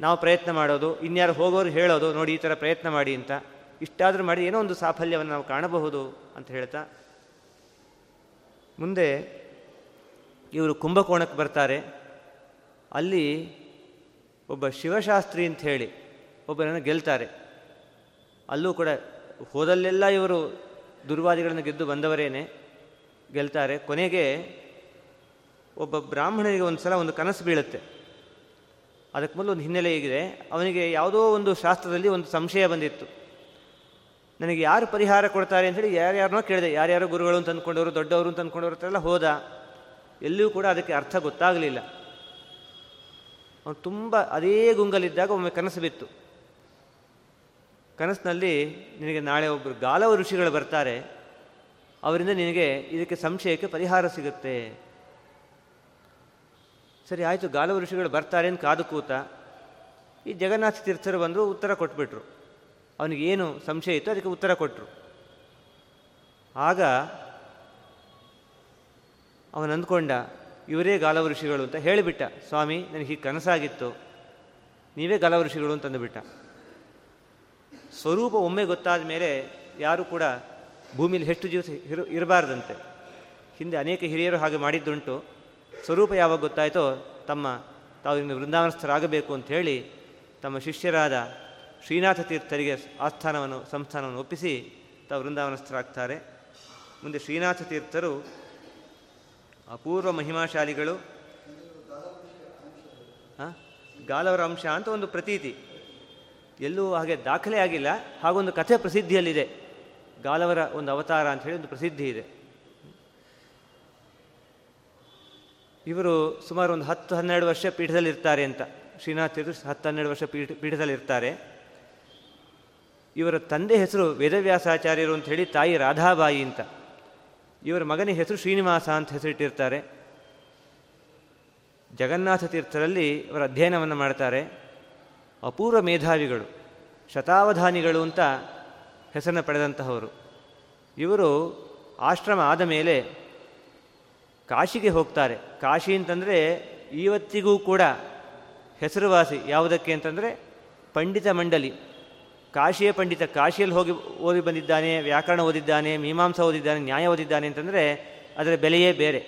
ನಾವು ಪ್ರಯತ್ನ ಮಾಡೋದು, ಇನ್ಯಾರು ಹೋಗೋರು ಹೇಳೋದು, ನೋಡಿ ಈ ಥರ ಪ್ರಯತ್ನ ಮಾಡಿ ಅಂತ. ಇಷ್ಟಾದರೂ ಮಾಡಿ ಏನೋ ಒಂದು ಸಾಫಲ್ಯವನ್ನು ನಾವು ಕಾಣಬಹುದು ಅಂತ ಹೇಳ್ತಾ ಮುಂದೆ ಇವರು ಕುಂಭಕೋಣಕ್ಕೆ ಬರ್ತಾರೆ. ಅಲ್ಲಿ ಒಬ್ಬ ಶಿವಶಾಸ್ತ್ರಿ ಅಂತ ಹೇಳಿ ಒಬ್ಬರನ್ನು ಗೆಲ್ತಾರೆ. ಅಲ್ಲೂ ಕೂಡ ಹೋದಲ್ಲೆಲ್ಲ ಇವರು ದುರ್ವಾದಿಗಳನ್ನು ಗೆದ್ದು ಬಂದವರೇನೆ, ಗೆಲ್ತಾರೆ. ಕೊನೆಗೆ ಒಬ್ಬ ಬ್ರಾಹ್ಮಣನಿಗೆ ಒಂದು ಸಲ ಒಂದು ಕನಸು ಬೀಳುತ್ತೆ. ಅದಕ್ಕೆ ಮೊದಲು ಒಂದು ಹಿನ್ನೆಲೆ ಹೇಗಿದೆ. ಅವನಿಗೆ ಯಾವುದೋ ಒಂದು ಶಾಸ್ತ್ರದಲ್ಲಿ ಒಂದು ಸಂಶಯ ಬಂದಿತ್ತು. ನನಗೆ ಯಾರು ಪರಿಹಾರ ಕೊಡ್ತಾರೆ ಅಂಥೇಳಿ ಯಾರ್ಯಾರನೋ ಕೇಳಿದೆ. ಯಾರ್ಯಾರು ಗುರುಗಳು ಅಂತ ಅಂದ್ಕೊಂಡವರು ದೊಡ್ಡವರು ಅಂತ ಅಂದ್ಕೊಂಡವ್ರ ಹತ್ರ ಹೋದ. ಎಲ್ಲಿಯೂ ಕೂಡ ಅದಕ್ಕೆ ಅರ್ಥ ಗೊತ್ತಾಗಲಿಲ್ಲ. ಅವನು ತುಂಬ ಅದೇ ಗುಂಗಲಿದ್ದಾಗ ಒಮ್ಮೆ ಕನಸು ಬಿತ್ತು. ಕನಸಿನಲ್ಲಿ ನಿನಗೆ ನಾಳೆ ಒಬ್ಬರು ಗಾಲವ ಋಷಿಗಳು ಬರ್ತಾರೆ. ಅವರಿಂದ ನಿನಗೆ ಇದಕ್ಕೆ ಸಂಶಯಕ್ಕೆ ಪರಿಹಾರ ಸಿಗುತ್ತೆ. ಸರಿ, ಆಯಿತು, ಗಾಲವ ಋಷಿಗಳು ಬರ್ತಾರೆ ಅಂತ ಕಾದು ಕೂತ ಈ ಜಗನ್ನಾಥ ತೀರ್ಥರು ಬಂದರು ಉತ್ತರ ಕೊಟ್ಬಿಟ್ರು. ಅವನಿಗೇನು ಸಂಶಯ ಇತ್ತು ಅದಕ್ಕೆ ಉತ್ತರ ಕೊಟ್ಟರು ಆಗ ಅವನು ಅಂದ್ಕೊಂಡ, ಇವರೇ ಗಾಲವ ಋಷಿಗಳು ಅಂತ ಹೇಳಿಬಿಟ್ಟ. ಸ್ವಾಮಿ, ನನಗೆ ಹೀಗೆ ಕನಸಾಗಿತ್ತು. ನೀವೇ ಗಾಲವ ಋಷಿಗಳು ಅಂತಂದುಬಿಟ್ಟ ಸ್ವರೂಪ ಒಮ್ಮೆ ಗೊತ್ತಾದ ಮೇಲೆ ಯಾರು ಕೂಡ ಭೂಮಿಯಲ್ಲಿ ಹೆಚ್ಚು ದಿವಸ ಇರ, ಇರಬಾರ್ದಂತೆ. ಹಿಂದೆ ಅನೇಕ ಹಿರಿಯರು ಹಾಗೆ ಮಾಡಿದ್ದುಂಟು. ಸ್ವರೂಪ ಯಾವಾಗ ಗೊತ್ತಾಯಿತೋ ತಮ್ಮ ತಾವು ಇನ್ನು ವೃಂದಾವನಸ್ಥರಾಗಬೇಕು ಅಂತ ಹೇಳಿ ತಮ್ಮ ಶಿಷ್ಯರಾದ ಶ್ರೀನಾಥ ತೀರ್ಥರಿಗೆ ಆಸ್ಥಾನವನ್ನು, ಸಂಸ್ಥಾನವನ್ನು ಒಪ್ಪಿಸಿ ತಾವು ವೃಂದಾವನಸ್ಥರಾಗ್ತಾರೆ. ಮುಂದೆ ಶ್ರೀನಾಥ ತೀರ್ಥರು ಅಪೂರ್ವ ಮಹಿಮಾಶಾಲಿಗಳು. ಗಾಲವರ ಅಂಶ ಅಂತ ಒಂದು ಪ್ರತೀತಿ. ಎಲ್ಲೂ ಹಾಗೆ ದಾಖಲೆ ಆಗಿಲ್ಲ. ಹಾಗೊಂದು ಕಥೆ ಪ್ರಸಿದ್ಧಿಯಲ್ಲಿದೆ. ಗಾಲವರ ಒಂದು ಅವತಾರ ಅಂತ ಹೇಳಿ ಒಂದು ಪ್ರಸಿದ್ಧಿ ಇದೆ. ಇವರು ಸುಮಾರು ಒಂದು ಹತ್ತು ಹನ್ನೆರಡು ವರ್ಷ ಪೀಠದಲ್ಲಿರ್ತಾರೆ ಅಂತ. ಶ್ರೀನಾಥ ತೀರ್ಥ ಹತ್ತು ಹನ್ನೆರಡು ವರ್ಷ ಪೀಠ ಪೀಠದಲ್ಲಿ ಇರ್ತಾರೆ ಇವರ ತಂದೆ ಹೆಸರು ವೇದವ್ಯಾಸಾಚಾರ್ಯರು ಅಂತ ಹೇಳಿ ತಾಯಿ ರಾಧಾಬಾಯಿ ಅಂತ. ಇವರ ಮಗನ ಹೆಸರು ಶ್ರೀನಿವಾಸ ಅಂತ ಹೆಸರಿಟ್ಟಿರ್ತಾರೆ. ಜಗನ್ನಾಥ ತೀರ್ಥರಲ್ಲಿ ಅವರ ಅಧ್ಯಯನವನ್ನು ಮಾಡ್ತಾರೆ. ಅಪೂರ್ವ ಮೇಧಾವಿಗಳು, ಶತಾವಧಾನಿಗಳು ಅಂತ ಹೆಸರನ್ನು ಪಡೆದಂತಹವರು. ಇವರು ಆಶ್ರಮ ಆದ ಮೇಲೆ ಕಾಶಿಗೆ ಹೋಗ್ತಾರೆ. ಕಾಶಿ ಅಂತಂದರೆ ಇವತ್ತಿಗೂ ಕೂಡ ಹೆಸರುವಾಸಿ ಯಾವುದಕ್ಕೆ ಅಂತಂದರೆ ಪಂಡಿತ ಮಂಡಲಿ. ಕಾಶಿಯ ಪಂಡಿತ ಕಾಶಿಯಲ್ಲಿ ಹೋಗಿ ಓದಿ ಬಂದಿದ್ದಾನೆ, ವ್ಯಾಕರಣ ಓದಿದ್ದಾನೆ, ಮೀಮಾಂಸ ಓದಿದ್ದಾನೆ, ನ್ಯಾಯ ಓದಿದ್ದಾನೆ ಅಂತಂದರೆ ಅದರ ಬೆಲೆಯೇ ಬೇರೆ.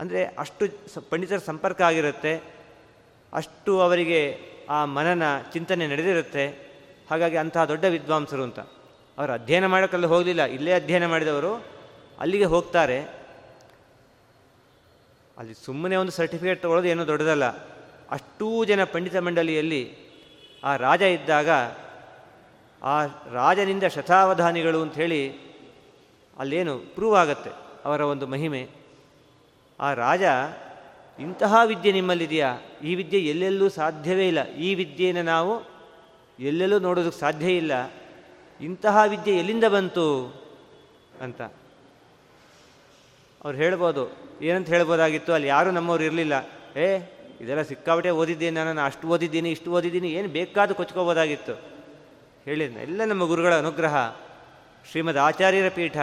ಅಂದರೆ ಅಷ್ಟು ಪಂಡಿತರ ಸಂಪರ್ಕ ಆಗಿರುತ್ತೆ, ಅಷ್ಟು ಅವರಿಗೆ ಆ ಮನನ ಚಿಂತನೆ ನಡೆದಿರುತ್ತೆ, ಹಾಗಾಗಿ ಅಂತಹ ದೊಡ್ಡ ವಿದ್ವಾಂಸರು ಅಂತ. ಅವರು ಅಧ್ಯಯನ ಮಾಡೋಕ್ಕಲ್ಲಿ ಹೋಗಲಿಲ್ಲ, ಇಲ್ಲೇ ಅಧ್ಯಯನ ಮಾಡಿದವರು, ಅಲ್ಲಿಗೆ ಹೋಗ್ತಾರೆ. ಅಲ್ಲಿ ಸುಮ್ಮನೆ ಒಂದು ಸರ್ಟಿಫಿಕೇಟ್ ತಗೊಳ್ಳೋದು ಏನೂ ದೊಡ್ಡದಲ್ಲ, ಅಷ್ಟೂ ಜನ ಪಂಡಿತ ಮಂಡಳಿಯಲ್ಲಿ ಆ ರಾಜ ಇದ್ದಾಗ ಆ ರಾಜನಿಂದ ಶತಾವಧಾನಿಗಳು ಅಂಥೇಳಿ ಅಲ್ಲೇನು ಪ್ರೂವ್ ಆಗತ್ತೆ ಅವರ ಒಂದು ಮಹಿಮೆ. ಆ ರಾಜ, ಇಂತಹ ವಿದ್ಯೆ ನಿಮ್ಮಲ್ಲಿದೆಯಾ? ಈ ವಿದ್ಯೆ ಎಲ್ಲೆಲ್ಲೂ ಸಾಧ್ಯವೇ ಇಲ್ಲ. ಈ ವಿದ್ಯೆಯನ್ನು ನಾವು ಎಲ್ಲೆಲ್ಲೂ ನೋಡೋದಕ್ಕೆ ಸಾಧ್ಯ ಇಲ್ಲ. ಇಂತಹ ವಿದ್ಯೆ ಎಲ್ಲಿಂದ ಬಂತು? ಅಂತ. ಅವ್ರು ಹೇಳ್ಬೋದು. ಏನಂತ ಹೇಳ್ಬೋದಾಗಿತ್ತು? ಅಲ್ಲಿ ಯಾರೂ ನಮ್ಮವ್ರು ಇರಲಿಲ್ಲ. ಏ, ಇದೆಲ್ಲ ಸಿಕ್ಕಾಬಿಟ್ಟೆ ಓದಿದ್ದೇನೆ ನಾನು, ಅಷ್ಟು ಓದಿದ್ದೀನಿ, ಇಷ್ಟು ಓದಿದ್ದೀನಿ, ಏನು ಬೇಕಾದ ಕೊಚ್ಕೋಬೋದಾಗಿತ್ತು. ಹೇಳಿದ ಎಲ್ಲ ನಮ್ಮ ಗುರುಗಳ ಅನುಗ್ರಹ. ಶ್ರೀಮದ್ ಆಚಾರ್ಯರ ಪೀಠ,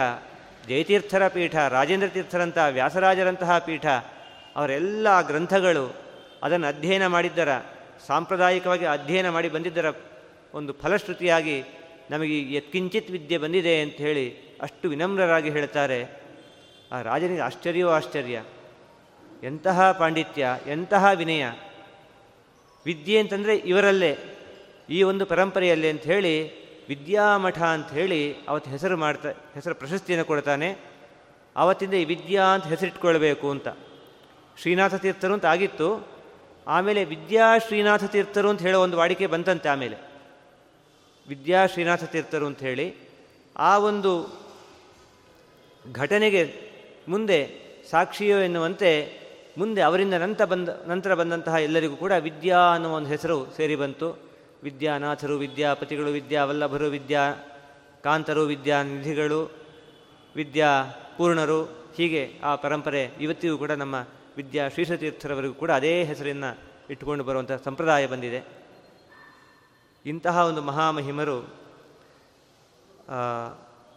ಜಯತೀರ್ಥರ ಪೀಠ, ರಾಜೇಂದ್ರ ತೀರ್ಥರಂತಹ ವ್ಯಾಸರಾಜರಂತಹ ಪೀಠ, ಅವರೆಲ್ಲ ಗ್ರಂಥಗಳು ಅದನ್ನು ಅಧ್ಯಯನ ಮಾಡಿದ್ದರ, ಸಾಂಪ್ರದಾಯಿಕವಾಗಿ ಅಧ್ಯಯನ ಮಾಡಿ ಬಂದಿದ್ದರ ಒಂದು ಫಲಶ್ರುತಿಯಾಗಿ ನಮಗೆ ಯತ್ಕಿಂಚಿತ್ ವಿದ್ಯೆ ಬಂದಿದೆ ಅಂತ ಹೇಳಿ ಅಷ್ಟು ವಿನಮ್ರರಾಗಿ ಹೇಳ್ತಾರೆ. ಆ ರಾಜನಿಗೆ ಆಶ್ಚರ್ಯವೋ ಆಶ್ಚರ್ಯ. ಎಂತಹ ಪಾಂಡಿತ್ಯ, ಎಂತಹ ವಿನಯ. ವಿದ್ಯೆ ಅಂತಂದರೆ ಇವರಲ್ಲೇ. ಈ ಒಂದು ಪರಂಪರೆಯಲ್ಲಿ ಅಂತ ಹೇಳಿ ವಿದ್ಯಾಮಠ ಅಂತ ಹೇಳಿ ಅವತ್ತು ಹೆಸರು ಮಾಡ್ತಾ, ಹೆಸರು ಪ್ರಶಸ್ತಿಯನ್ನು ಕೊಡ್ತಾನೆ. ಆವತ್ತಿಂದ ಈ ವಿದ್ಯಾ ಅಂತ ಹೆಸರಿಟ್ಕೊಳ್ಬೇಕು ಅಂತ. ಶ್ರೀನಾಥ ತೀರ್ಥರು ಅಂತ ಆಗಿತ್ತು. ಆಮೇಲೆ ವಿದ್ಯಾ ಶ್ರೀನಾಥ ತೀರ್ಥರು ಅಂತ ಹೇಳೋ ಒಂದು ವಾಡಿಕೆ ಬಂತಂತೆ ಆಮೇಲೆ. ವಿದ್ಯಾ ಶ್ರೀನಾಥ ತೀರ್ಥರು ಅಂತ ಹೇಳಿ ಆ ಒಂದು ಘಟನೆಗೆ ಮುಂದೆ ಸಾಕ್ಷಿಯೋ ಎನ್ನುವಂತೆ ಮುಂದೆ ಅವರಿಂದ ನಂತರ ಬಂದ, ನಂತರ ಬಂದಂತಹ ಎಲ್ಲರಿಗೂ ಕೂಡ ವಿದ್ಯಾ ಅನ್ನುವ ಒಂದು ಹೆಸರು ಸೇರಿ ಬಂತು. ವಿದ್ಯಾನಾಥರು ವಿದ್ಯಾಪತಿಗಳು ವಿದ್ಯಾವಲ್ಲಭರು ವಿದ್ಯಾ ಕಾಂತರು ವಿದ್ಯಾನಿಧಿಗಳು ವಿದ್ಯಾ ಪೂರ್ಣರು ಹೀಗೆ ಆ ಪರಂಪರೆ ಇವತ್ತಿಗೂ ಕೂಡ ನಮ್ಮ ವಿದ್ಯಾ ಶ್ರೀಶತೀರ್ಥರವರೆಗೂ ಕೂಡ ಅದೇ ಹೆಸರನ್ನು ಇಟ್ಟುಕೊಂಡು ಬರುವಂಥ ಸಂಪ್ರದಾಯ ಬಂದಿದೆ. ಇಂತಹ ಒಂದು ಮಹಾಮಹಿಮರು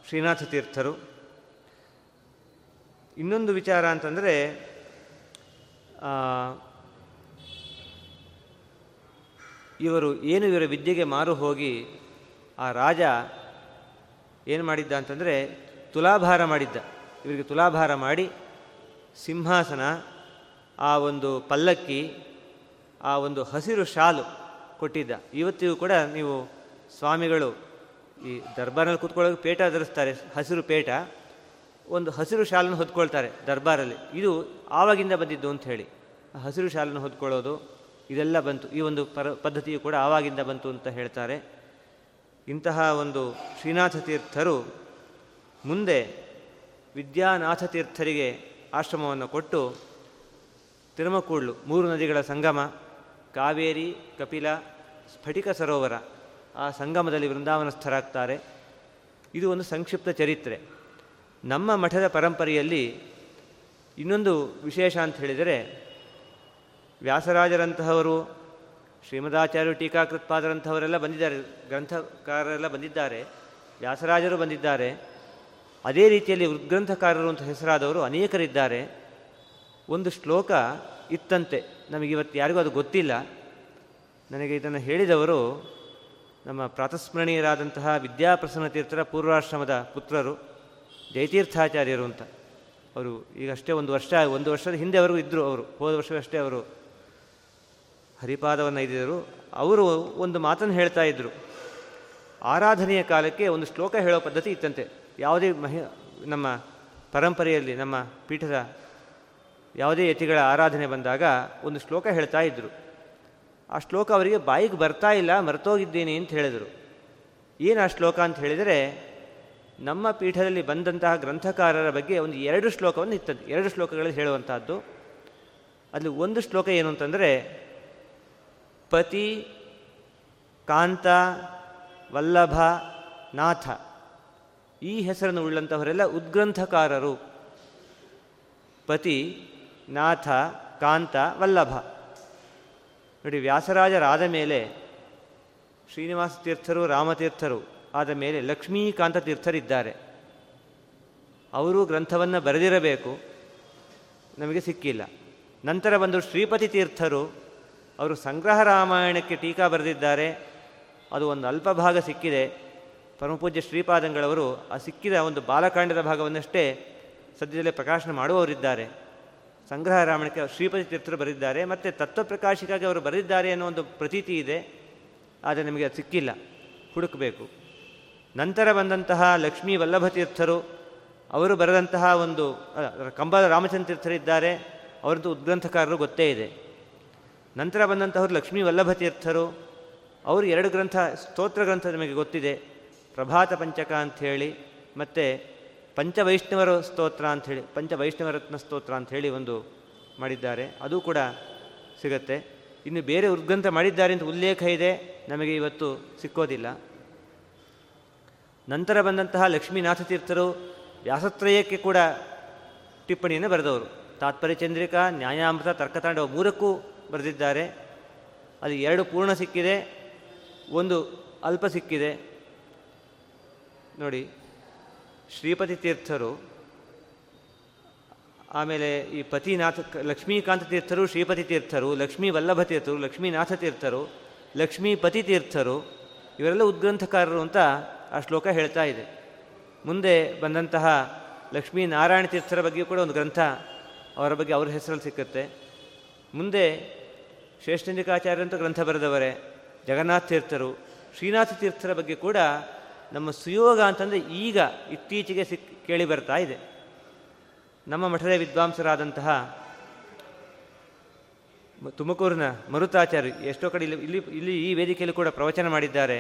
ಶ್ರೀನಾಥ ತೀರ್ಥರು ಇನ್ನೊಂದು ವಿಚಾರ ಅಂತಂದರೆ ಇವರು ಏನು ಇವರ ವಿದ್ಯೆಗೆ ಮಾರು ಹೋಗಿ ಆ ರಾಜ ಏನು ಮಾಡಿದ್ದ ಅಂತಂದರೆ ತುಲಾಭಾರ ಮಾಡಿದ್ದ. ಇವರಿಗೆ ತುಲಾಭಾರ ಮಾಡಿ ಸಿಂಹಾಸನ, ಆ ಒಂದು ಪಲ್ಲಕ್ಕಿ, ಆ ಒಂದು ಹಸಿರು ಶಾಲು ಕೊಟ್ಟಿದ್ದ. ಇವತ್ತಿಗೂ ಕೂಡ ನೀವು ಸ್ವಾಮಿಗಳು ಈ ದರ್ಬಾರಲ್ಲಿ ಕೂತ್ಕೊಳ್ಳೋಕೆ ಪೇಟ ಧರಿಸ್ತಾರೆ, ಹಸಿರು ಪೇಟ. ಒಂದು ಹಸಿರು ಶಾಲನ್ನು ಹೊದ್ಕೊಳ್ತಾರೆ ದರ್ಬಾರಲ್ಲಿ. ಇದು ಆವಾಗಿಂದ ಬಂದಿದ್ದು ಅಂತ ಹೇಳಿ. ಹಸಿರು ಶಾಲನ್ನು ಹೊದ್ಕೊಳ್ಳೋದು ಇದೆಲ್ಲ ಬಂತು. ಈ ಒಂದು ಪರ, ಪದ್ಧತಿಯು ಕೂಡ ಆವಾಗಿಂದ ಬಂತು ಅಂತ ಹೇಳ್ತಾರೆ. ಇಂತಹ ಒಂದು ಶ್ರೀನಾಥ ತೀರ್ಥರು ಮುಂದೆ ವಿದ್ಯಾನಾಥ ತೀರ್ಥರಿಗೆ ಆಶ್ರಮವನ್ನು ಕೊಟ್ಟು ತಿರುಮಕೂಡ್ಲು, ಮೂರು ನದಿಗಳ ಸಂಗಮ, ಕಾವೇರಿ, ಕಪಿಲ, ಸ್ಫಟಿಕ ಸರೋವರ, ಆ ಸಂಗಮದಲ್ಲಿ ವೃಂದಾವನಸ್ಥರಾಗ್ತಾರೆ. ಇದು ಒಂದು ಸಂಕ್ಷಿಪ್ತ ಚರಿತ್ರೆ. ನಮ್ಮ ಮಠದ ಪರಂಪರೆಯಲ್ಲಿ ಇನ್ನೊಂದು ವಿಶೇಷ ಅಂತ ಹೇಳಿದರೆ ವ್ಯಾಸರಾಜರಂತಹವರು, ಶ್ರೀಮದಾಚಾರ್ಯರು ಟೀಕಾಕೃತ್ಪಾದರಂಥವರೆಲ್ಲ ಬಂದಿದ್ದಾರೆ, ಗ್ರಂಥಕಾರರೆಲ್ಲ ಬಂದಿದ್ದಾರೆ, ವ್ಯಾಸರಾಜರು ಬಂದಿದ್ದಾರೆ. ಅದೇ ರೀತಿಯಲ್ಲಿ ಉದ್ಗ್ರಂಥಕಾರರು ಅಂತ ಹೆಸರಾದವರು ಅನೇಕರಿದ್ದಾರೆ. ಒಂದು ಶ್ಲೋಕ ಇತ್ತಂತೆ, ನಮಗಿವತ್ತು ಯಾರಿಗೂ ಅದು ಗೊತ್ತಿಲ್ಲ. ನನಗೆ ಇದನ್ನು ಹೇಳಿದವರು ನಮ್ಮ ಪ್ರಾತಸ್ಮರಣೀಯರಾದಂತಹ ವಿದ್ಯಾಪ್ರಸನ್ನ ತೀರ್ಥರ ಪೂರ್ವಾಶ್ರಮದ ಪುತ್ರರು, ಜಯತೀರ್ಥಾಚಾರ್ಯರು ಅಂತ. ಅವರು ಈಗಷ್ಟೇ ಒಂದು ವರ್ಷ, ಒಂದು ವರ್ಷದ ಹಿಂದೆ ಅವರು ಇದ್ದರು ಅವರು, ಹೋದ ವರ್ಷವಷ್ಟೇ ಅವರು ಹರಿಪಾದವನ್ನು ಇದ್ದರು ಅವರು ಒಂದು ಮಾತನ್ನು ಹೇಳ್ತಾ ಇದ್ದರು ಆರಾಧನೆಯ ಕಾಲಕ್ಕೆ ಒಂದು ಶ್ಲೋಕ ಹೇಳೋ ಪದ್ಧತಿ ಇತ್ತಂತೆ. ಯಾವುದೇ ಮಹಿ, ನಮ್ಮ ಪರಂಪರೆಯಲ್ಲಿ, ನಮ್ಮ ಪೀಠದ ಯಾವುದೇ ಯತಿಗಳ ಆರಾಧನೆ ಬಂದಾಗ ಒಂದು ಶ್ಲೋಕ ಹೇಳ್ತಾ ಇದ್ದರು ಆ ಶ್ಲೋಕ ಅವರಿಗೆ ಬಾಯಿಗೆ ಬರ್ತಾ ಇಲ್ಲ, ಮರೆತೋಗಿದ್ದೀನಿ ಅಂತ ಹೇಳಿದರು. ಏನು ಆ ಶ್ಲೋಕ ಅಂತ ಹೇಳಿದರೆ, ನಮ್ಮ ಪೀಠದಲ್ಲಿ ಬಂದಂತಹ ಗ್ರಂಥಕಾರರ ಬಗ್ಗೆ ಒಂದು ಎರಡು ಶ್ಲೋಕವನ್ನು ಇತ್ತಂತೆ. ಎರಡು ಶ್ಲೋಕಗಳಲ್ಲಿ ಹೇಳುವಂತಹದ್ದು. ಅಲ್ಲಿ ಒಂದು ಶ್ಲೋಕ ಏನು ಅಂತಂದರೆ ಪತಿ, ಕಾಂತ, ವಲ್ಲಭ, ನಾಥ. ಈ ಹೆಸರನ್ನು ಉಳ್ಳಂಥವರೆಲ್ಲ ಉದ್ಗ್ರಂಥಕಾರರು. ಪತಿ, ನಾಥ, ಕಾಂತ, ವಲ್ಲಭ. ನೋಡಿ, ವ್ಯಾಸರಾಜರಾದ ಮೇಲೆ ಶ್ರೀನಿವಾಸ ತೀರ್ಥರು ರಾಮತೀರ್ಥರು ಆದ ಮೇಲೆ ಲಕ್ಷ್ಮೀಕಾಂತ ತೀರ್ಥರಿದ್ದಾರೆ. ಅವರು ಗ್ರಂಥವನ್ನು ಬರೆದಿರಬೇಕು. ನಮಗೆ ಸಿಕ್ಕಿಲ್ಲ. ನಂತರ ಬಂದು ಶ್ರೀಪತಿ ತೀರ್ಥರು ಅವರು ಸಂಗ್ರಹ ರಾಮಾಯಣಕ್ಕೆ ಟೀಕಾ ಬರೆದಿದ್ದಾರೆ. ಅದು ಒಂದು ಅಲ್ಪ ಭಾಗ ಸಿಕ್ಕಿದೆ. ಪರಮಪೂಜ್ಯ ಶ್ರೀಪಾದಂಗಳವರು ಆ ಸಿಕ್ಕಿದ ಒಂದು ಬಾಲಕಾಂಡದ ಭಾಗವನ್ನಷ್ಟೇ ಸದ್ಯದಲ್ಲೇ ಪ್ರಕಾಶನ ಮಾಡುವವರಿದ್ದಾರೆ. ಸಂಗ್ರಹ ರಾಮಾಯಣಕ್ಕೆ ಶ್ರೀಪತಿ ತೀರ್ಥರು ಬರೆದಿದ್ದಾರೆ. ಮತ್ತು ತತ್ವಪ್ರಕಾಶಿಕಾಗಿ ಅವರು ಬರೆದಿದ್ದಾರೆ ಅನ್ನೋ ಒಂದು ಪ್ರತೀತಿ ಇದೆ. ಆದರೆ ನಮಗೆ ಅದು ಸಿಕ್ಕಿಲ್ಲ. ಹುಡುಕಬೇಕು. ನಂತರ ಬಂದಂತಹ ಲಕ್ಷ್ಮೀ ವಲ್ಲಭ ತೀರ್ಥರು, ಅವರು ಬರೆದಂತಹ ಒಂದು ಕಂಬದ ರಾಮಚಂದ್ರ ತೀರ್ಥರಿದ್ದಾರೆ. ಅವರದ್ದು ಉದ್ಗ್ರಂಥಕಾರರು ಗೊತ್ತೇ ಇದೆ. ನಂತರ ಬಂದಂತಹವರು ಲಕ್ಷ್ಮೀ ವಲ್ಲಭ ತೀರ್ಥರು ಅವರು ಎರಡು ಗ್ರಂಥ, ಸ್ತೋತ್ರ ಗ್ರಂಥ ನಿಮಗೆ ಗೊತ್ತಿದೆ. ಪ್ರಭಾತ ಪಂಚಕ ಅಂಥೇಳಿ, ಮತ್ತು ಪಂಚವೈಷ್ಣವರ ಸ್ತೋತ್ರ ಅಂಥೇಳಿ, ಪಂಚವೈಷ್ಣವರತ್ನ ಸ್ತೋತ್ರ ಅಂಥೇಳಿ ಒಂದು ಮಾಡಿದ್ದಾರೆ. ಅದು ಕೂಡ ಸಿಗತ್ತೆ. ಇನ್ನು ಬೇರೆ ಉದ್ಗ್ರಂಥ ಮಾಡಿದ್ದಾರೆ ಅಂತ ಉಲ್ಲೇಖ ಇದೆ, ನಮಗೆ ಇವತ್ತು ಸಿಕ್ಕೋದಿಲ್ಲ. ನಂತರ ಬಂದಂತಹ ಲಕ್ಷ್ಮೀನಾಥ ತೀರ್ಥರು ವ್ಯಾಸತ್ರಯಕ್ಕೆ ಕೂಡ ಟಿಪ್ಪಣಿಯನ್ನು ಬರೆದವರು. ತಾತ್ಪರ್ಯ ಚಂದ್ರಿಕಾ, ನ್ಯಾಯಾಮೃತ, ತರ್ಕತಾಂಡವ ಮೂರಕ್ಕೂ ಬರೆದಿದ್ದಾರೆ. ಅಲ್ಲಿ ಎರಡು ಪೂರ್ಣ ಸಿಕ್ಕಿದೆ, ಒಂದು ಅಲ್ಪ ಸಿಕ್ಕಿದೆ. ನೋಡಿ, ಶ್ರೀಪತಿ ತೀರ್ಥರು, ಆಮೇಲೆ ಈ ಪತಿನಾಥ ಲಕ್ಷ್ಮೀಕಾಂತ ತೀರ್ಥರು, ಶ್ರೀಪತಿ ತೀರ್ಥರು, ಲಕ್ಷ್ಮೀ ವಲ್ಲಭ ತೀರ್ಥರು, ಲಕ್ಷ್ಮೀನಾಥ ತೀರ್ಥರು ಲಕ್ಷ್ಮೀಪತಿ ತೀರ್ಥರು, ಇವರೆಲ್ಲ ಉದ್ಗ್ರಂಥಕಾರರು ಅಂತ ಆ ಶ್ಲೋಕ ಹೇಳ್ತಾ ಇದೆ. ಮುಂದೆ ಬಂದಂತಹ ಲಕ್ಷ್ಮೀನಾರಾಯಣ ತೀರ್ಥರ ಬಗ್ಗೆ ಕೂಡ ಒಂದು ಗ್ರಂಥ ಅವರ ಬಗ್ಗೆ ಅವ್ರ ಹೆಸರಲ್ಲಿ ಸಿಕ್ಕುತ್ತೆ. ಮುಂದೆ ಶ್ರೇಷ್ಠನಿಕಾಚಾರ್ಯಂತೂ ಗ್ರಂಥ ಬರೆದವರೇ, ಜಗನ್ನಾಥ ತೀರ್ಥರು, ಶ್ರೀನಾಥ ತೀರ್ಥರ ಬಗ್ಗೆ ಕೂಡ ನಮ್ಮ ಸುಯೋಗ ಅಂತಂದರೆ ಈಗ ಇತ್ತೀಚೆಗೆ ಸಿಕ್ ಕೇಳಿ ಬರ್ತಾ ಇದೆ. ನಮ್ಮ ಮಠದ ವಿದ್ವಾಂಸರಾದಂತಹ ತುಮಕೂರಿನ ಮರುತಾಚಾರ್ಯ ಎಷ್ಟೋ ಕಡೆ ಇಲ್ಲಿ ಇಲ್ಲಿ ಇಲ್ಲಿ ಈ ವೇದಿಕೆಯಲ್ಲಿ ಕೂಡ ಪ್ರವಚನ ಮಾಡಿದ್ದಾರೆ.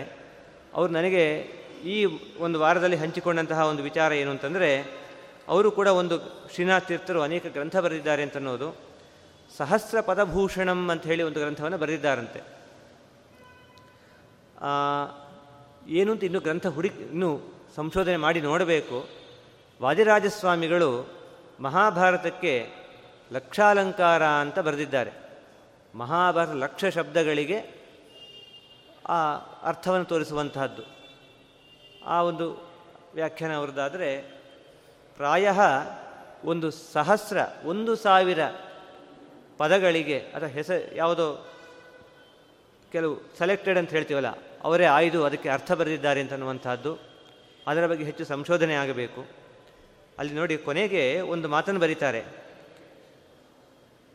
ಅವರು ನನಗೆ ಈ ಒಂದು ವಾರದಲ್ಲಿ ಹಂಚಿಕೊಂಡಂತಹ ಒಂದು ವಿಚಾರ ಏನು ಅಂತಂದರೆ, ಅವರು ಕೂಡ ಒಂದು ಶ್ರೀನಾಥ ತೀರ್ಥರು ಅನೇಕ ಗ್ರಂಥ ಬರೆದಿದ್ದಾರೆ ಅಂತನ್ನೋದು ಸಹಸ್ರ ಪದಭೂಷಣಂ ಅಂತ ಹೇಳಿ ಒಂದು ಗ್ರಂಥವನ್ನು ಬರೆದಿದ್ದಾರಂತೆ. ಏನು ಅಂತ ಇನ್ನೂ ಗ್ರಂಥ ಹುಡುಕಿ ಇನ್ನೂ ಸಂಶೋಧನೆ ಮಾಡಿ ನೋಡಬೇಕು. ವಾದಿರಾಜಸ್ವಾಮಿಗಳು ಮಹಾಭಾರತಕ್ಕೆ ಲಕ್ಷಾಲಂಕಾರ ಅಂತ ಬರೆದಿದ್ದಾರೆ. ಮಹಾಭಾರತ ಲಕ್ಷ ಶಬ್ದಗಳಿಗೆ ಆ ಅರ್ಥವನ್ನು ತೋರಿಸುವಂತಹದ್ದು. ಆ ಒಂದು ವ್ಯಾಖ್ಯಾನ ಅವರದ್ದಾದರೆ, ಪ್ರಾಯ ಒಂದು ಸಹಸ್ರ, ಒಂದು ಸಾವಿರ ಪದಗಳಿಗೆ, ಅಥವಾ ಹೆಸರು ಯಾವುದೋ ಕೆಲವು ಸೆಲೆಕ್ಟೆಡ್ ಅಂತ ಹೇಳ್ತೀವಲ್ಲ, ಅವರೇ ಆಯ್ದು ಅದಕ್ಕೆ ಅರ್ಥ ಬರೆದಿದ್ದಾರೆ ಅಂತನ್ನುವಂಥದ್ದು ಅದರ ಬಗ್ಗೆ ಹೆಚ್ಚು ಸಂಶೋಧನೆ ಆಗಬೇಕು. ಅಲ್ಲಿ ನೋಡಿ, ಕೊನೆಗೆ ಒಂದು ಮಾತನ್ನು ಬರೀತಾರೆ.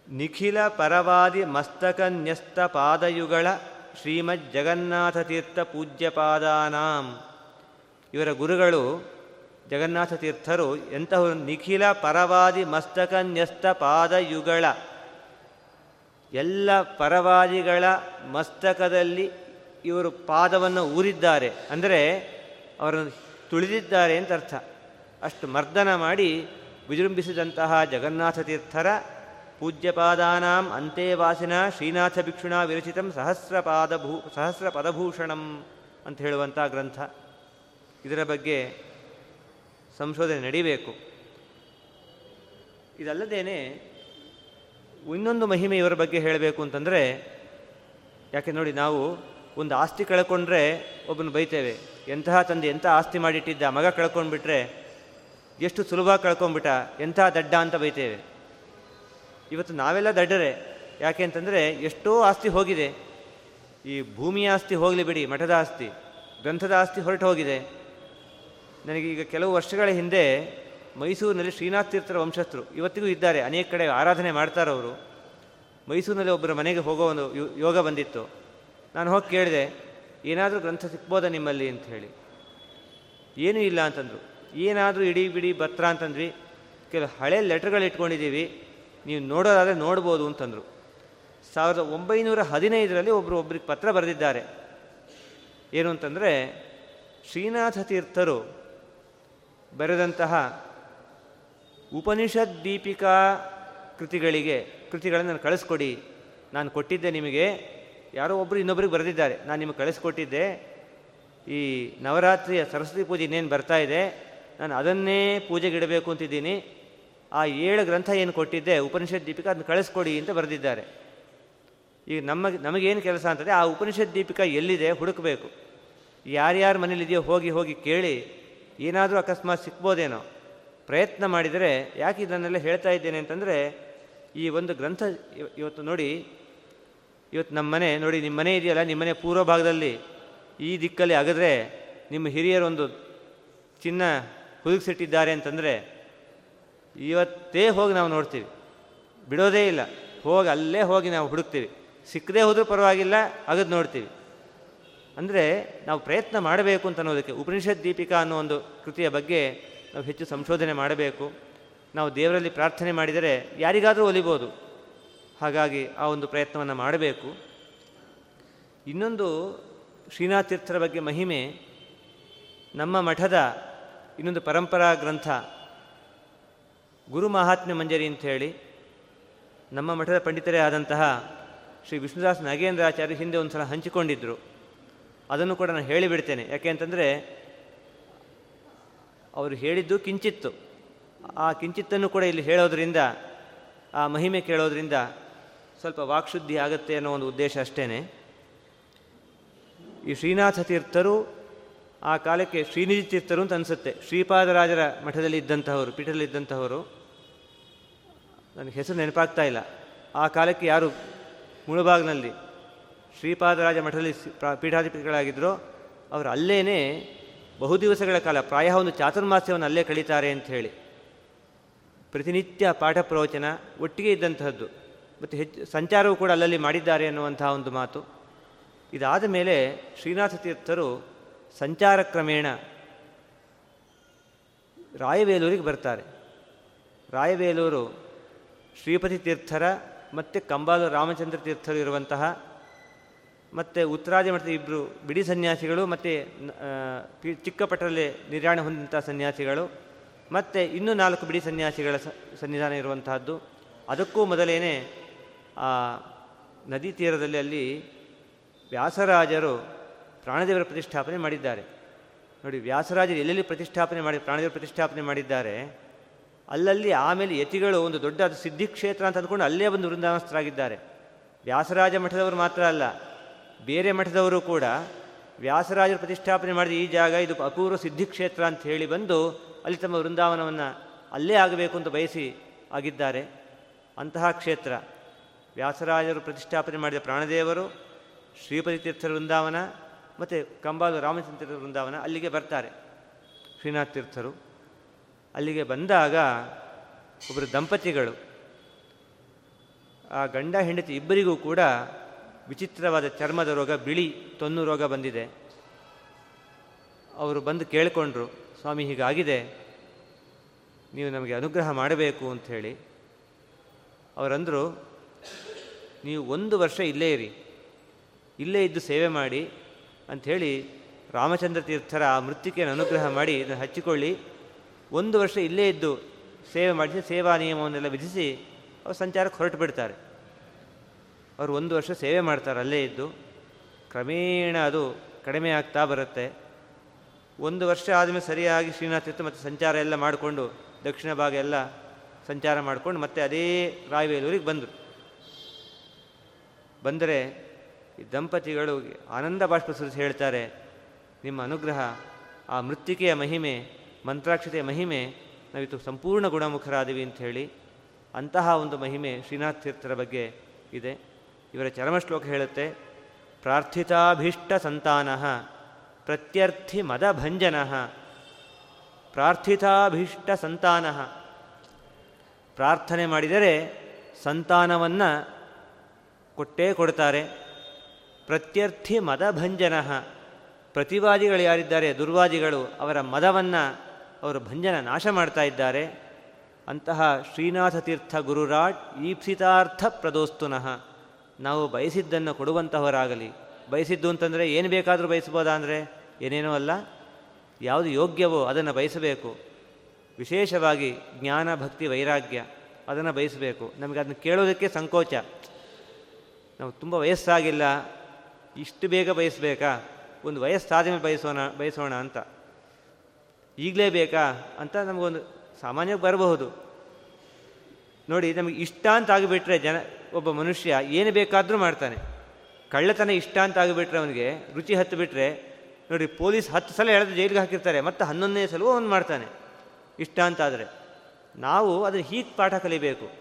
ನಿಖಿಲ ಪರವಾದಿ ಮಸ್ತಕನ್ಯಸ್ತ ಪಾದಯುಗಳ ಶ್ರೀಮದ್ ಜಗನ್ನಾಥ ತೀರ್ಥ ಪೂಜ್ಯಪಾದಾನಾಂ. ಇವರ ಗುರುಗಳು, ಜಗನ್ನಾಥ ತೀರ್ಥರು ಎಂತಹ ನಿಖಿಲ ಪರವಾದಿ ಮಸ್ತಕನ್ಯಸ್ತ ಪಾದಯುಗಳ ಎಲ್ಲ ಪರವಾದಿಗಳ ಮಸ್ತಕದಲ್ಲಿ ಇವರು ಪಾದವನ್ನು ಊರಿದ್ದಾರೆ. ಅಂದರೆ ಅವರನ್ನು ತುಳಿದಿದ್ದಾರೆ ಅಂತ ಅರ್ಥ. ಅಷ್ಟು ಮರ್ದನ ಮಾಡಿ ವಿಜೃಂಭಿಸಿದಂತಹ ಜಗನ್ನಾಥ ತೀರ್ಥರ ಪೂಜ್ಯಪಾದಾನಾಂ ಅಂತೆವಾಸಿನ ಶ್ರೀನಾಥ ಭಿಕ್ಷುಣ ವಿರಚಿತಂ ಸಹಸ್ರಪಾದ ಭೂ ಸಹಸ್ರ ಪದಭೂಷಣಂ ಅಂತ ಹೇಳುವಂಥ ಗ್ರಂಥ. ಇದರ ಬಗ್ಗೆ ಸಂಶೋಧನೆ ನಡೀಬೇಕು. ಇದಲ್ಲದೇನೆ ಇನ್ನೊಂದು ಮಹಿಮೆ ಇವರ ಬಗ್ಗೆ ಹೇಳಬೇಕು ಅಂತಂದರೆ, ಯಾಕೆ ನೋಡಿ ನಾವು ಒಂದು ಆಸ್ತಿ ಕಳ್ಕೊಂಡ್ರೆ ಒಬ್ಬನು ಬೈತೇವೆ. ಎಂತಹ ತಂದೆ ಎಂಥ ಆಸ್ತಿ ಮಾಡಿಟ್ಟಿದ್ದ ಮಗ ಕಳ್ಕೊಂಡ್ಬಿಟ್ರೆ ಎಷ್ಟು ಸುಲಭ ಕಳ್ಕೊಂಡ್ಬಿಟ್ಟ, ಎಂಥ ದಡ್ಡ ಅಂತ ಬೈತೇವೆ. ಇವತ್ತು ನಾವೆಲ್ಲ ದಡ್ಡರೆ, ಯಾಕೆ ಅಂತಂದರೆ ಎಷ್ಟೋ ಆಸ್ತಿ ಹೋಗಿದೆ. ಈ ಭೂಮಿಯ ಆಸ್ತಿ ಹೋಗಲಿ ಬಿಡಿ, ಮಠದ ಆಸ್ತಿ, ಗ್ರಂಥದ ಆಸ್ತಿ ಹೊರಟು ಹೋಗಿದೆ ನನಗೀಗ ಕೆಲವು ವರ್ಷಗಳ ಹಿಂದೆ ಮೈಸೂರಿನಲ್ಲಿ ಶ್ರೀನಾಥ್ ತೀರ್ಥರ ವಂಶಸ್ಥರು ಇವತ್ತಿಗೂ ಇದ್ದಾರೆ, ಅನೇಕ ಕಡೆ ಆರಾಧನೆ ಮಾಡ್ತಾರವರು ಮೈಸೂರಿನಲ್ಲಿ ಒಬ್ಬರ ಮನೆಗೆ ಹೋಗೋ ಒಂದು ಯೋಗ ಬಂದಿತ್ತು. ನಾನು ಹೋಗಿ ಕೇಳಿದೆ, ಏನಾದರೂ ಗ್ರಂಥ ಸಿಕ್ಬೋದಾ ನಿಮ್ಮಲ್ಲಿ ಅಂತ ಹೇಳಿ. ಏನೂ ಇಲ್ಲ ಅಂತಂದರು. ಏನಾದರೂ ಇಡೀ ಬಿಡಿ ಬತ್ರ ಅಂತಂದ್ವಿ. ಕೆಲವು ಹಳೆ ಲೆಟ್ರ್ಗಳು ಇಟ್ಕೊಂಡಿದ್ದೀವಿ. ನೀವು ನೋಡೋದಾದರೆ ನೋಡ್ಬೋದು ಅಂತಂದರು. ಸಾವಿರದ ಒಂಬೈನೂರ ಹದಿನೈದರಲ್ಲಿ ಒಬ್ಬರು ಒಬ್ರಿಗೆ ಪತ್ರ ಬರೆದಿದ್ದಾರೆ. ಏನು ಅಂತಂದರೆ, ಶ್ರೀನಾಥ ತೀರ್ಥರು ಬರೆದಂತಹ ಉಪನಿಷತ್ ದೀಪಿಕಾ ಕೃತಿಗಳಿಗೆ, ಕೃತಿಗಳನ್ನು ನಾನು ಕಳಿಸ್ಕೊಡಿ. ನಾನು ಕೊಟ್ಟಿದ್ದೆ ನಿಮಗೆ. ಯಾರೋ ಒಬ್ಬರು ಇನ್ನೊಬ್ರಿಗೆ ಬರೆದಿದ್ದಾರೆ. ನಾನು ನಿಮಗೆ ಕಳಿಸ್ಕೊಟ್ಟಿದ್ದೆ. ಈ ನವರಾತ್ರಿಯ ಸರಸ್ವತಿ ಪೂಜೆ ಇನ್ನೇನು ಬರ್ತಾ ಇದೆ? ನಾನು ಅದನ್ನೇ ಪೂಜೆಗೆ ಇಡಬೇಕು ಅಂತಿದ್ದೀನಿ. ಆ ಏಳು ಗ್ರಂಥ ಏನು ಕೊಟ್ಟಿದ್ದೆ? ಉಪನಿಷತ್ ದೀಪಿಕಾ ಅದನ್ನು ಕಳಿಸ್ಕೊಡಿ ಅಂತ ಬರೆದಿದ್ದಾರೆ. ಈಗ ನಮ್ಮ, ನಮಗೇನು ಕೆಲಸ ಅಂತಂದರೆ ಆ ಉಪನಿಷತ್ ದೀಪಿಕಾ ಎಲ್ಲಿದೆ ಹುಡುಕಬೇಕು. ಯಾರ್ಯಾರ ಮನೇಲಿದೆಯೋ ಹೋಗಿ ಹೋಗಿ ಕೇಳಿ. ಏನಾದರೂ ಅಕಸ್ಮಾತ್ ಸಿಕ್ಬೋದೇನೋ. ಪ್ರಯತ್ನ ಮಾಡಿದರೆ ಯಾಕೆ ಇದನ್ನೆಲ್ಲ ಹೇಳ್ತಾ ಇದ್ದೇನೆ ಅಂತಂದರೆ, ಈ ಒಂದು ಗ್ರಂಥ ಇವತ್ತು ನೋಡಿ, ಇವತ್ತು ನಮ್ಮ ಮನೆ, ನೋಡಿ, ನಿಮ್ಮ ಮನೆ ಇದೆಯಲ್ಲ, ನಿಮ್ಮ ಮನೆ ಪೂರ್ವ ಭಾಗದಲ್ಲಿ, ಈ ದಿಕ್ಕಲ್ಲಿ ಅಗದ್ರೆ ನಿಮ್ಮ ಹಿರಿಯರೊಂದು ಚಿನ್ನ ಹುದುಗಿಸಿಟ್ಟಿದ್ದಾರೆ ಅಂತಂದರೆ, ಇವತ್ತೇ ಹೋಗಿ ನಾವು ನೋಡ್ತೀವಿ. ಬಿಡೋದೇ ಇಲ್ಲ. ಹೋಗಿ ಅಲ್ಲೇ ಹೋಗಿ ನಾವು ಹುಡುಕ್ತೀವಿ. ಸಿಕ್ಕದೇ ಹೋದರೂ ಪರವಾಗಿಲ್ಲ, ಅಗದು ನೋಡ್ತೀವಿ. ಅಂದರೆ ನಾವು ಪ್ರಯತ್ನ ಮಾಡಬೇಕು ಅಂತ ಅನ್ನೋದಕ್ಕೆ, ಉಪನಿಷತ್ ದೀಪಿಕಾ ಅನ್ನೋ ಒಂದು ಕೃತಿಯ ಬಗ್ಗೆ ನಾವು ಹೆಚ್ಚು ಸಂಶೋಧನೆ ಮಾಡಬೇಕು. ನಾವು ದೇವರಲ್ಲಿ ಪ್ರಾರ್ಥನೆ ಮಾಡಿದರೆ ಯಾರಿಗಾದರೂ ಒಲಿಬೋದು. ಹಾಗಾಗಿ ಆ ಒಂದು ಪ್ರಯತ್ನವನ್ನು ಮಾಡಬೇಕು. ಇನ್ನೊಂದು ಶ್ರೀನಾಥ ತೀರ್ಥರ ಬಗ್ಗೆ ಮಹಿಮೆ. ನಮ್ಮ ಮಠದ ಇನ್ನೊಂದು ಪರಂಪರಾ ಗ್ರಂಥ, ಗುರು ಮಹಾತ್ಮ್ಯ ಮಂಜರಿ ಅಂತ ಹೇಳಿ, ನಮ್ಮ ಮಠದ ಪಂಡಿತರೇ ಆದಂತಹ ಶ್ರೀ ವಿಷ್ಣುದಾಸ್ ನಾಗೇಂದ್ರಾಚಾರ್ಯ ಹಿಂದೆ ಒಂದು ಸಲ ಹಂಚಿಕೊಂಡಿದ್ದರು ಅದನ್ನು ಕೂಡ ನಾನು ಹೇಳಿಬಿಡ್ತೇನೆ. ಯಾಕೆ ಅಂತಂದರೆ ಅವರು ಹೇಳಿದ್ದು ಕಿಂಚಿತ್ತು. ಆ ಕಿಂಚಿತ್ತನ್ನು ಕೂಡ ಇಲ್ಲಿ ಹೇಳೋದ್ರಿಂದ, ಆ ಮಹಿಮೆ ಕೇಳೋದ್ರಿಂದ ಸ್ವಲ್ಪ ವಾಕ್ಶುದ್ಧಿ ಆಗುತ್ತೆ ಅನ್ನೋ ಒಂದು ಉದ್ದೇಶ ಅಷ್ಟೇ ಈ ಶ್ರೀನಾಥ ತೀರ್ಥರು, ಆ ಕಾಲಕ್ಕೆ ಶ್ರೀನಿಧಿ ತೀರ್ಥರು ಅಂತ ಅನಿಸುತ್ತೆ. ಶ್ರೀಪಾದರಾಜರ ಮಠದಲ್ಲಿ ಇದ್ದಂತಹವರು, ಪೀಠದಲ್ಲಿ ಇದ್ದಂತಹವರು. ನನಗೆ ಹೆಸರು ನೆನಪಾಗ್ತಾ ಇಲ್ಲ. ಆ ಕಾಲಕ್ಕೆ ಯಾರು ಮುಳುಬಾಗ್ನಲ್ಲಿ ಶ್ರೀಪಾದರಾಜ ಮಠದಲ್ಲಿ ಪೀಠಾಧಿಪತಿಗಳಾಗಿದ್ದರೋ ಅವರು ಅಲ್ಲೇನೇ ಬಹು ದಿವಸಗಳ ಕಾಲ ಪ್ರಾಯ ಒಂದು ಚಾತುರ್ಮಾಸ್ಯವನ್ನು ಅಲ್ಲೇ ಕಳೀತಾರೆ ಅಂತ ಹೇಳಿ. ಪ್ರತಿನಿತ್ಯ ಪಾಠ ಪ್ರವಚನ ಒಟ್ಟಿಗೆ ಇದ್ದಂತಹದ್ದು. ಮತ್ತು ಹೆಚ್ಚು ಸಂಚಾರವೂ ಕೂಡ ಅಲ್ಲಲ್ಲಿ ಮಾಡಿದ್ದಾರೆ ಅನ್ನುವಂತಹ ಒಂದು ಮಾತು. ಇದಾದ ಮೇಲೆ ಶ್ರೀನಾಥ ತೀರ್ಥರು ಸಂಚಾರ ಕ್ರಮೇಣ ರಾಯವೇಲೂರಿಗೆ ಬರ್ತಾರೆ. ರಾಯವೇಲೂರು ಶ್ರೀಪತಿ ತೀರ್ಥರ ಮತ್ತು ಕಂಬಾಲು ರಾಮಚಂದ್ರ ತೀರ್ಥರು ಇರುವಂತಹ ಮತ್ತು ಉತ್ತರಾದಿ ಮಠದ ಇಬ್ಬರು ಬಿಡಿ ಸನ್ಯಾಸಿಗಳು ಮತ್ತು ಚಿಕ್ಕಪಟ್ಟರಲ್ಲಿ ನಿರ್ಯಾಣ ಹೊಂದಿದಂಥ ಸನ್ಯಾಸಿಗಳು, ಮತ್ತು ಇನ್ನೂ ನಾಲ್ಕು ಬಿಡಿ ಸನ್ಯಾಸಿಗಳ ಸನ್ನಿಧಾನ ಇರುವಂತಹದ್ದು. ಅದಕ್ಕೂ ಮೊದಲೇನೆ, ಆ, ನದಿ ತೀರದಲ್ಲಿ ಅಲ್ಲಿ ವ್ಯಾಸರಾಜರು ಪ್ರಾಣದೇವರ ಪ್ರತಿಷ್ಠಾಪನೆ ಮಾಡಿದ್ದಾರೆ. ನೋಡಿ, ವ್ಯಾಸರಾಜರು ಎಲ್ಲೆಲ್ಲಿ ಪ್ರತಿಷ್ಠಾಪನೆ ಮಾಡಿ, ಪ್ರಾಣದೇವರ ಪ್ರತಿಷ್ಠಾಪನೆ ಮಾಡಿದ್ದಾರೆ, ಅಲ್ಲಲ್ಲಿ ಆಮೇಲೆ ಯತಿಗಳು ಒಂದು ದೊಡ್ಡ ಅದು ಸಿದ್ಧಿಕ್ಷೇತ್ರ ಅಂತ ಅಂದ್ಕೊಂಡು ಅಲ್ಲೇ ಬಂದು ವೃಂದಾವನಸ್ಥರಾಗಿದ್ದಾರೆ. ವ್ಯಾಸರಾಜ ಮಠದವರು ಮಾತ್ರ ಅಲ್ಲ ಬೇರೆ ಮಠದವರು ಕೂಡ ವ್ಯಾಸರಾಜರು ಪ್ರತಿಷ್ಠಾಪನೆ ಮಾಡಿದ ಈ ಜಾಗ ಇದು ಅಪೂರ್ವ ಸಿದ್ಧಿಕ್ಷೇತ್ರ ಅಂತ ಹೇಳಿ ಬಂದು ಅಲ್ಲಿ ತಮ್ಮ ವೃಂದಾವನವನ್ನು ಅಲ್ಲೇ ಆಗಬೇಕು ಅಂತ ಬಯಸಿ ಆಗಿದ್ದಾರೆ. ಅಂತಹ ಕ್ಷೇತ್ರ. ವ್ಯಾಸರಾಜರು ಪ್ರತಿಷ್ಠಾಪನೆ ಮಾಡಿದ ಪ್ರಾಣದೇವರು, ಶ್ರೀಪತಿ ತೀರ್ಥರ ವೃಂದಾವನ ಮತ್ತು ಕಂಬಾಲು ರಾಮಚಂದ್ರ ವೃಂದಾವನ ಅಲ್ಲಿಗೆ ಬರ್ತಾರೆ. ಶ್ರೀನಾಥ ತೀರ್ಥರು. ಅಲ್ಲಿಗೆ ಬಂದಾಗ ಒಬ್ಬರು ದಂಪತಿಗಳು. ಆ ಗಂಡ ಹೆಂಡತಿ ಇಬ್ಬರಿಗೂ ಕೂಡ ವಿಚಿತ್ರವಾದ ಚರ್ಮದ ರೋಗ, ಬಿಳಿ ತೊನ್ನು ರೋಗ ಬಂದಿದೆ. ಅವರು ಬಂದು ಕೇಳಿಕೊಂಡ್ರು, ಸ್ವಾಮಿ, ಹೀಗಾಗಿದೆ. ನೀವು ನಮಗೆ ಅನುಗ್ರಹ ಮಾಡಬೇಕು ಅಂಥೇಳಿ ಅವರಂದರು, ನೀವು ಒಂದು ವರ್ಷ ಇಲ್ಲೇ ಇರಿ. ಇಲ್ಲೇ ಇದ್ದು ಸೇವೆ ಮಾಡಿ ಅಂಥೇಳಿ ರಾಮಚಂದ್ರ ತೀರ್ಥರ ಆ ಮೃತ್ತಿಕೆಯನ್ನು ಅನುಗ್ರಹ ಮಾಡಿ ಇದನ್ನು ಹಚ್ಚಿಕೊಳ್ಳಿ. ಒಂದು ವರ್ಷ ಇಲ್ಲೇ ಇದ್ದು ಸೇವೆ ಮಾಡಿಸಿ, ಸೇವಾ ನಿಯಮವನ್ನೆಲ್ಲ ವಿಧಿಸಿ, ಅವರು ಸಂಚಾರಕ್ಕೆ ಹೊರಟು ಬಿಡ್ತಾರೆ ಅವರು ಒಂದು ವರ್ಷ ಸೇವೆ ಮಾಡ್ತಾರೆ, ಅಲ್ಲೇ ಇದ್ದು. ಕ್ರಮೇಣ ಅದು ಕಡಿಮೆ ಆಗ್ತಾ ಬರುತ್ತೆ. ಒಂದು ವರ್ಷ ಆದಮೇಲೆ ಸರಿಯಾಗಿ ಶ್ರೀನಾಥ ತೀರ್ಥ ಮತ್ತು ಸಂಚಾರ ಎಲ್ಲ ಮಾಡಿಕೊಂಡು, ದಕ್ಷಿಣ ಭಾಗ ಎಲ್ಲ ಸಂಚಾರ ಮಾಡಿಕೊಂಡು ಮತ್ತೆ ಅದೇ ರಾಯವೇಲೂರಿಗೆ ಬಂದರು. ಬಂದರೆ ಈ ದಂಪತಿಗಳು ಆನಂದ ಬಾಷ್ಪ ಸುರಿಸಿ ಹೇಳ್ತಾರೆ, ನಿಮ್ಮ ಅನುಗ್ರಹ, ಆ ಮೃತ್ತಿಕೆಯ ಮಹಿಮೆ, ಮಂತ್ರಾಕ್ಷತೆಯ ಮಹಿಮೆ, ನಾವಿತ್ತು ಸಂಪೂರ್ಣ ಗುಣಮುಖರಾದಿವಿ ಅಂತ ಹೇಳಿ ಅಂತಹ ಒಂದು ಮಹಿಮೆ ಶ್ರೀನಾಥ ತೀರ್ಥರ ಬಗ್ಗೆ ಇದೆ. ಇವರ ಚರಮಶ್ಲೋಕ ಹೇಳುತ್ತೆ, ಪ್ರಾರ್ಥಿತಾಭೀಷ್ಟ ಸಂತಾನ, ಪ್ರತ್ಯರ್ಥಿ ಮದಭಂಜನ ಪ್ರಾರ್ಥಿತಾಭೀಷ್ಟ ಸಂತಾನ. ಪ್ರಾರ್ಥನೆ ಮಾಡಿದರೆ ಸಂತಾನವನ್ನು ಕೊಟ್ಟೇ ಕೊಡ್ತಾರೆ. ಪ್ರತ್ಯರ್ಥಿ ಮದಭಂಜನ ಪ್ರತಿವಾದಿಗಳು ಯಾರಿದ್ದಾರೆ, ದುರ್ವಾದಿಗಳು, ಅವರ ಮದವನ್ನು ಅವರು ಭಂಜನ ನಾಶ ಮಾಡ್ತಾ ಇದ್ದಾರೆ. ಅಂತಹ ಶ್ರೀನಾಥ ತೀರ್ಥ ಗುರುರಾಟ್, ಈಪ್ಸಿತಾರ್ಥ ಪ್ರದೋಸ್ತುನಃ. ನಾವು ಬಯಸಿದ್ದನ್ನು ಕೊಡುವಂತಹವರಾಗಲಿ. ಬಯಸಿದ್ದು ಅಂತಂದರೆ ಏನು ಬೇಕಾದರೂ ಬಯಸ್ಬೋದಾ ಅಂದರೆ? ಏನೇನೋ ಅಲ್ಲ. ಯಾವುದು ಯೋಗ್ಯವೋ ಅದನ್ನು ಬಯಸಬೇಕು. ವಿಶೇಷವಾಗಿ ಜ್ಞಾನ, ಭಕ್ತಿ, ವೈರಾಗ್ಯ ಅದನ್ನು ಬಯಸಬೇಕು. ನಮಗೆ ಅದನ್ನು ಕೇಳೋದಕ್ಕೆ ಸಂಕೋಚ. ನಾವು ತುಂಬ ವಯಸ್ಸಾಗಿಲ್ಲ. ಇಷ್ಟು ಬೇಗ ಬಯಸಬೇಕಾ? ಒಂದು ವಯಸ್ಸಾದ ಮೇಲೆ ಬಯಸೋಣ ಬಯಸೋಣ ಅಂತ. ಈಗಲೇ ಬೇಕಾ ಅಂತ ನಮಗೊಂದು ಸಾಮಾನ್ಯವಾಗಿ ಬರಬಹುದು. ನೋಡಿ, ನಮಗೆ ಇಷ್ಟ ಅಂತ ಆಗಿಬಿಟ್ರೆ ಜನ, ಒಬ್ಬ ಮನುಷ್ಯ ಏನು ಬೇಕಾದರೂ ಮಾಡ್ತಾನೆ. ಕಳ್ಳತನ ಇಷ್ಟ ಅಂತ ಆಗಿಬಿಟ್ರೆ ಅವನಿಗೆ, ರುಚಿ ಹತ್ತು ಬಿಟ್ಟರೆ ನೋಡಿ, ಪೊಲೀಸ್ ಹತ್ತು ಸಲ ಎಳೆದು ಜೈಲಿಗೆ ಹಾಕಿರ್ತಾರೆ, ಮತ್ತು ಹನ್ನೊಂದನೇ ಸಲವೂ ಅವನು ಮಾಡ್ತಾನೆ. ಇಷ್ಟ ಅಂತ ಆದರೆ, ನಾವು ಅದನ್ನು ಹೀಗೆ ಪಾಠ ಕಲಿಬೇಕು.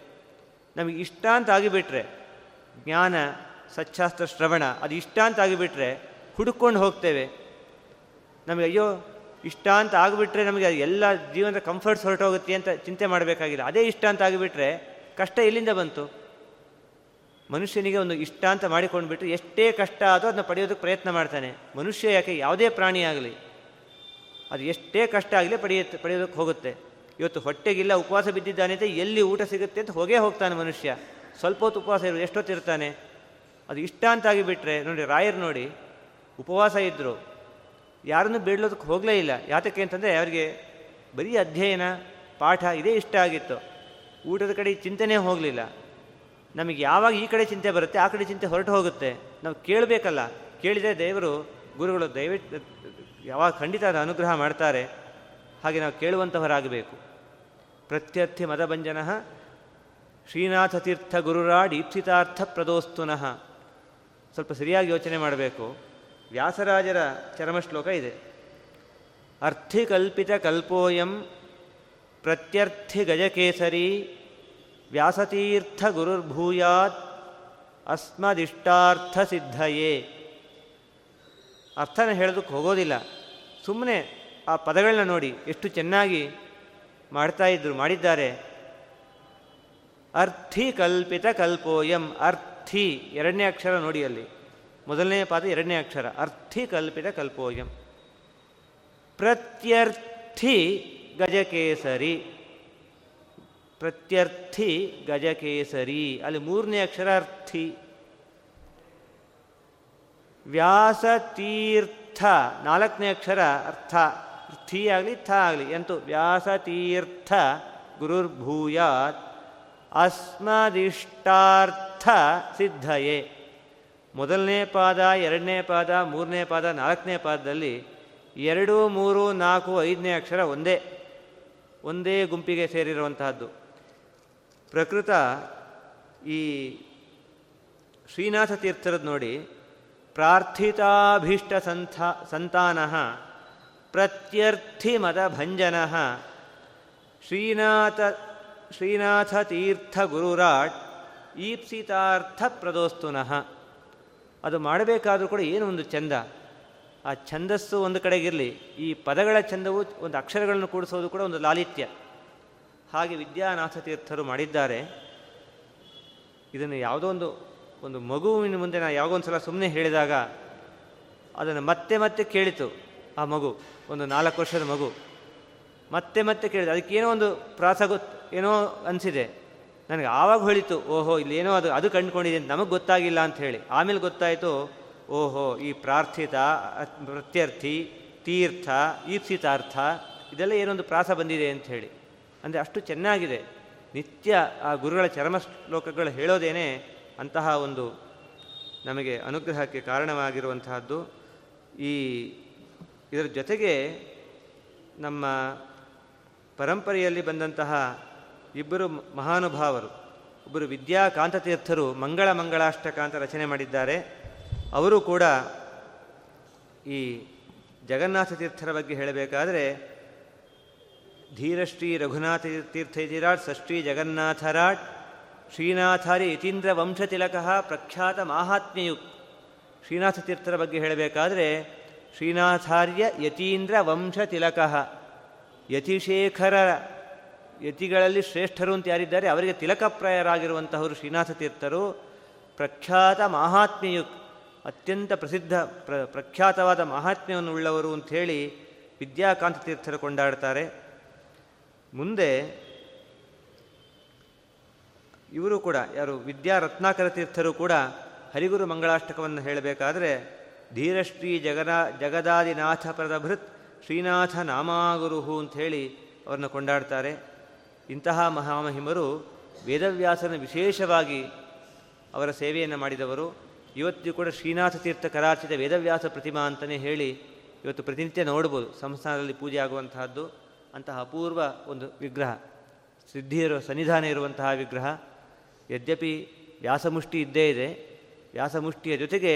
ನಮಗೆ ಇಷ್ಟ ಅಂತ ಆಗಿಬಿಟ್ರೆ, ಜ್ಞಾನ, ಸಚ್ಚಾಸ್ತ್ರ, ಶ್ರವಣ, ಅದು ಇಷ್ಟ ಅಂತ ಆಗಿಬಿಟ್ರೆ ಹುಡುಕೊಂಡು ಹೋಗ್ತೇವೆ. ನಮಗೆ ಅಯ್ಯೋ ಇಷ್ಟ ಅಂತ ಆಗಿಬಿಟ್ರೆ ನಮಗೆ ಎಲ್ಲ ಜೀವನದ ಕಂಫರ್ಟ್ಸ್ ಹೊರಟೋಗುತ್ತೆ ಅಂತ ಚಿಂತೆ ಮಾಡಬೇಕಾಗಿಲ್ಲ. ಅದೇ ಇಷ್ಟ ಅಂತ ಆಗಿಬಿಟ್ರೆ ಕಷ್ಟ ಎಲ್ಲಿಂದ ಬಂತು? ಮನುಷ್ಯನಿಗೆ ಒಂದು ಇಷ್ಟ ಅಂತ ಮಾಡಿಕೊಂಡು ಬಿಟ್ಟರೆ ಎಷ್ಟೇ ಕಷ್ಟ ಆದರೂ ಅದನ್ನ ಪಡೆಯೋದಕ್ಕೆ ಪ್ರಯತ್ನ ಮಾಡ್ತಾನೆ. ಮನುಷ್ಯ ಯಾಕೆ ಯಾವುದೇ ಪ್ರಾಣಿ ಆಗಲಿ, ಅದು ಎಷ್ಟೇ ಕಷ್ಟ ಆಗಲಿ ಪಡೆಯುತ್ತೆ ಪಡೆಯೋದಕ್ಕೆ ಹೋಗುತ್ತೆ. ಇವತ್ತು ಹೊಟ್ಟೆಗಿಲ್ಲ ಉಪವಾಸ ಬಿದ್ದಿದ್ದಾನೆ ಅಂತ ಎಲ್ಲಿ ಊಟ ಸಿಗುತ್ತೆ ಅಂತ ಹೋಗೇ ಹೋಗ್ತಾನೆ ಮನುಷ್ಯ. ಸ್ವಲ್ಪ ಹೊತ್ತು ಉಪವಾಸ ಇರೋದು ಎಷ್ಟೊತ್ತಿರ್ತಾನೆ? ಅದು ಇಷ್ಟ ಅಂತಾಗಿ ಬಿಟ್ಟರೆ ನೋಡಿ, ರಾಯರು ನೋಡಿ, ಉಪವಾಸ ಇದ್ದರು ಯಾರನ್ನು ಬೇಡಲೋದಕ್ಕೆ ಹೋಗಲೇ ಇಲ್ಲ. ಯಾತಕ್ಕೆ ಅಂತಂದರೆ ಅವರಿಗೆ ಬರೀ ಅಧ್ಯಯನ, ಪಾಠ ಇದೇ ಇಷ್ಟ ಆಗಿತ್ತು. ಊಟದ ಕಡೆ ಚಿಂತನೆ ಹೋಗಲಿಲ್ಲ. ನಮಗೆ ಯಾವಾಗ ಈ ಕಡೆ ಚಿಂತೆ ಬರುತ್ತೆ, ಆ ಕಡೆ ಚಿಂತೆ ಹೊರಟು ಹೋಗುತ್ತೆ. ನಾವು ಕೇಳಬೇಕಲ್ಲ. ಕೇಳಿದರೆ ದೇವರು, ಗುರುಗಳು ದಯವಿಟ್ಟು ಯಾವಾಗ ಖಂಡಿತ ಅನುಗ್ರಹ ಮಾಡ್ತಾರೆ. ಹಾಗೆ ನಾವು ಕೇಳುವಂಥವರಾಗಬೇಕು ಪ್ರತ್ಯರ್ಥಿ ಮದಭಂಜನ ಶ್ರೀನಾಥ ತೀರ್ಥ ಗುರುರಾಡ್ ಈಪ್ಸಿತಾರ್ಥ ಪ್ರದೋಸ್ತುನಃ. ಸ್ವಲ್ಪ ಸರಿಯಾಗಿ ಯೋಚನೆ ಮಾಡಬೇಕು. ವ್ಯಾಸರಾಜರ ಚರಮಶ್ಲೋಕ ಇದೆ. ಅರ್ಥಿಕಲ್ಪಿತ ಕಲ್ಪೋಯಂ ಪ್ರತ್ಯರ್ಥಿ ಗಜಕೇಸರಿ ವ್ಯಾಸತೀರ್ಥ ಗುರುರ್ಭೂಯಾತ್ ಅಸ್ಮದಿಷ್ಟಾರ್ಥ ಸಿದ್ಧಯೇ. ಅರ್ಥನ ಹೇಳೋದಕ್ಕೆ ಹೋಗೋದಿಲ್ಲ. ಸುಮ್ಮನೆ ಆ ಪದಗಳನ್ನ ನೋಡಿ ಎಷ್ಟು ಚೆನ್ನಾಗಿ ಮಾಡ್ತಾ ಇದ್ರು, ಮಾಡಿದ್ದಾರೆ. ಅರ್ಥಿ ಕಲ್ಪಿತ ಕಲ್ಪೋಯಂ ಅರ್ಥಿ ಎರಡನೇ ಅಕ್ಷರ ನೋಡಿ ಅಲ್ಲಿ. ಮೊದಲನೇ ಪಾದ ಎರಡನೇ ಅಕ್ಷರ. ಅರ್ಥಿ ಕಲ್ಪಿತ ಕಲ್ಪೋಯಂ. ಪ್ರತ್ಯರ್ಥಿ ಗಜಕೇಸರಿ. ಪ್ರತ್ಯರ್ಥಿ ಗಜಕೇಸರಿ. ಅಲ್ಲಿ ಮೂರನೇ ಅಕ್ಷರ ಅರ್ಥಿ. ವ್ಯಾಸತೀರ್ಥ. ನಾಲ್ಕನೇ ಅಕ್ಷರ ಅರ್ಥ. ಥಿ ಆಗಲಿ, ಥ ಆಗಲಿ. ಎಂತೂ? ವ್ಯಾಸತೀರ್ಥ ಗುರುರ್ಭೂಯಾತ್. ಅಸ್ಮದಿಷ್ಟಾರ್ಥ ಸಿದ್ಧಯೇ. ಮೊದಲನೇ ಪಾದ, ಎರಡನೇ ಪಾದ, ಮೂರನೇ ಪಾದ, ನಾಲ್ಕನೇ ಪಾದದಲ್ಲಿ ಎರಡು, ಮೂರು, ನಾಲ್ಕು, ಐದನೇ ಅಕ್ಷರ ಒಂದೇ ಒಂದೇ ಗುಂಪಿಗೆ ಸೇರಿರುವಂತಹದ್ದು. ಪ್ರಕೃತ ಈ ಶ್ರೀನಾಥ ತೀರ್ಥರದ್ದು ನೋಡಿ, ಪ್ರಾರ್ಥಿತಾಭೀಷ್ಟ ಸಂಥ, ಸಂತಾನ, ಪ್ರತ್ಯರ್ಥಿ ಮದಭಂಜನ ಶ್ರೀನಾಥ ಶ್ರೀನಾಥ ತೀರ್ಥ ಗುರುರಾಟ್, ಈಪ್ಸಿತಾರ್ಥ ಪ್ರದೋಸ್ತುನಃ. ಅದು ಮಾಡಬೇಕಾದ್ರೂ ಕೂಡ ಏನು ಒಂದು ಚಂದ ಆ ಛಂದಸ್ಸು ಒಂದು ಕಡೆಗಿರಲಿ, ಈ ಪದಗಳ ಚಂದವು ಒಂದು ಅಕ್ಷರಗಳನ್ನು ಕೂಡಿಸೋದು ಕೂಡ ಒಂದು ಲಾಲಿತ್ಯ. ಹಾಗೆ ವಿದ್ಯಾನಾಥ ತೀರ್ಥರು ಮಾಡಿದ್ದಾರೆ. ಇದನ್ನು ಯಾವುದೋ ಒಂದು ಒಂದು ಮಗುವಿನ ಮುಂದೆ ನಾನು ಯಾವುದೋ ಒಂದು ಸಲ ಸುಮ್ಮನೆ ಹೇಳಿದಾಗ ಅದನ್ನು ಮತ್ತೆ ಮತ್ತೆ ಕೇಳಿತು, ಆ ಮಗು, ಒಂದು ನಾಲ್ಕು ವರ್ಷದ ಮಗು. ಮತ್ತೆ ಮತ್ತೆ ಕೇಳಿದೆ. ಅದಕ್ಕೇನೋ ಒಂದು ಪ್ರಾಸ ಗೊತ್ತು ಏನೋ ಅನಿಸಿದೆ. ನನಗೆ ಆವಾಗ ಹೊಳಿತು, ಓಹೋ ಇಲ್ಲಿ ಏನೋ ಅದು ಅದು ಕಂಡುಕೊಂಡಿದೆ ನಮಗೆ ಗೊತ್ತಾಗಿಲ್ಲ ಅಂತ ಹೇಳಿ. ಆಮೇಲೆ ಗೊತ್ತಾಯಿತು, ಓಹೋ, ಈ ಪ್ರಾರ್ಥಿತ, ಪ್ರತ್ಯರ್ಥಿ, ತೀರ್ಥ ಈಪ್ಸಿತಾರ್ಥ ಇದೆಲ್ಲ ಏನೊಂದು ಪ್ರಾಸ ಬಂದಿದೆ ಅಂತ ಹೇಳಿ. ಅಂದರೆ ಅಷ್ಟು ಚೆನ್ನಾಗಿದೆ. ನಿತ್ಯ ಆ ಗುರುಗಳ ಚರ್ಮ ಶ್ಲೋಕಗಳು ಹೇಳೋದೇನೆ ಅಂತಹ ಒಂದು ನಮಗೆ ಅನುಗ್ರಹಕ್ಕೆ ಕಾರಣವಾಗಿರುವಂತಹದ್ದು. ಈ ಇದರ ಜೊತೆಗೆ ನಮ್ಮ ಪರಂಪರೆಯಲ್ಲಿ ಬಂದಂತಹ ಇಬ್ಬರು ಮಹಾನುಭಾವರು, ಒಬ್ಬರು ವಿದ್ಯಾಕಾಂತತೀರ್ಥರು ಮಂಗಳ ಮಂಗಳಾಷ್ಟಕ ಅಂತ ರಚನೆ ಮಾಡಿದ್ದಾರೆ. ಅವರು ಕೂಡ ಈ ಜಗನ್ನಾಥ ತೀರ್ಥರ ಬಗ್ಗೆ ಹೇಳಬೇಕಾದರೆ, ಧೀರಶ್ರೀ ರಘುನಾಥ ತೀರ್ಥೈತಿರಾಟ್ ಷಷ್ಠಿ ಜಗನ್ನಾಥರಾಟ್ ಶ್ರೀನಾಥಾರಿ ಯತೀಂದ್ರ ವಂಶತಿಲಕ ಪ್ರಖ್ಯಾತ ಮಾಹಾತ್ಮ್ಯಯುಕ್. ಶ್ರೀನಾಥ ತೀರ್ಥರ ಬಗ್ಗೆ ಹೇಳಬೇಕಾದರೆ, ಶ್ರೀನಾಥಾರ್ಯ ಯತೀಂದ್ರ ವಂಶ ತಿಲಕ ಯತಿಶೇಖರ ಯತಿಗಳಲ್ಲಿ ಶ್ರೇಷ್ಠರು ಅಂತ ಯಾರಿದ್ದಾರೆ, ಅವರಿಗೆ ತಿಲಕಪ್ರಾಯರಾಗಿರುವಂತಹವರು ಶ್ರೀನಾಥ ತೀರ್ಥರು. ಪ್ರಖ್ಯಾತ ಮಹಾತ್ಮೆಯು ಅತ್ಯಂತ ಪ್ರಸಿದ್ಧ, ಪ್ರ, ಪ್ರಖ್ಯಾತವಾದ ಮಹಾತ್ಮ್ಯವನ್ನು ಉಳ್ಳವರು ಅಂಥೇಳಿ ವಿದ್ಯಾಕಾಂತ ತೀರ್ಥರು ಕೊಂಡಾಡ್ತಾರೆ. ಮುಂದೆ ಇವರು ಕೂಡ, ಯಾರು ವಿದ್ಯಾ ರತ್ನಾಕರ ತೀರ್ಥರು ಕೂಡ ಹರಿಗುರು ಮಂಗಳಾಷ್ಟಕವನ್ನು ಹೇಳಬೇಕಾದ್ರೆ, ಧೀರಶ್ರೀ ಜಗದಾ ಜಗದಾದಿನಾಥ ಪ್ರದಭೃತ್ ಶ್ರೀನಾಥ ನಾಮಾಗುರುಹು ಅಂಥೇಳಿ ಅವರನ್ನು ಕೊಂಡಾಡ್ತಾರೆ. ಇಂತಹ ಮಹಾಮಹಿಮರು ವೇದವ್ಯಾಸನ ವಿಶೇಷವಾಗಿ ಅವರ ಸೇವೆಯನ್ನು ಮಾಡಿದವರು. ಇವತ್ತು ಕೂಡ ಶ್ರೀನಾಥ ತೀರ್ಥ ಕರಾರ್ಚಿತ ವೇದವ್ಯಾಸ ಪ್ರತಿಮಾ ಅಂತಲೇ ಹೇಳಿ ಇವತ್ತು ಪ್ರತಿನಿತ್ಯ ನೋಡ್ಬೋದು, ಸಂಸ್ಥಾನದಲ್ಲಿ ಪೂಜೆ ಆಗುವಂತಹದ್ದು. ಅಂತಹ ಅಪೂರ್ವ ಒಂದು ವಿಗ್ರಹ ಸಿದ್ಧಿ ಇರುವ ಸನ್ನಿಧಾನ ಇರುವಂತಹ ವಿಗ್ರಹ. ಯದ್ಯಪಿ ವ್ಯಾಸಮುಷ್ಟಿ ಇದ್ದೇ ಇದೆ, ವ್ಯಾಸಮುಷ್ಟಿಯ ಜೊತೆಗೆ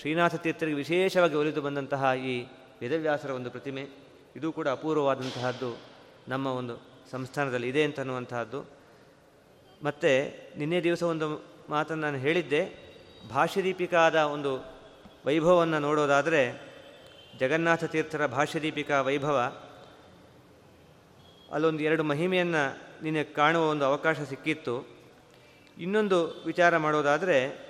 ಶ್ರೀನಾಥ ತೀರ್ಥರಿಗೆ ವಿಶೇಷವಾಗಿ ಒಲಿದು ಬಂದಂತಹ ಈ ವೇದವ್ಯಾಸರ ಒಂದು ಪ್ರತಿಮೆ. ಇದು ಕೂಡ ಅಪೂರ್ವವಾದಂತಹದ್ದು ನಮ್ಮ ಒಂದು ಸಂಸ್ಥಾನದಲ್ಲಿ ಇದೆ ಅಂತನ್ನುವಂತಹದ್ದು ಮತ್ತು ನಿನ್ನೆ ದಿವಸ ಒಂದು ಮಾತನ್ನು ನಾನು ಹೇಳಿದ್ದೆ. ಭಾಷ್ಯದೀಪಿಕಾದ ಒಂದು ವೈಭವವನ್ನು ನೋಡೋದಾದರೆ ಜಗನ್ನಾಥ ತೀರ್ಥರ ಭಾಷ್ಯದೀಪಿಕಾ ವೈಭವ. ಅಲ್ಲೊಂದು ಎರಡು ಮಹಿಮೆಯನ್ನು ನಿನ್ನೆ ಕಾಣುವ ಒಂದು ಅವಕಾಶ ಸಿಕ್ಕಿತ್ತು. ಇನ್ನೊಂದು ವಿಚಾರ ಮಾಡೋದಾದರೆ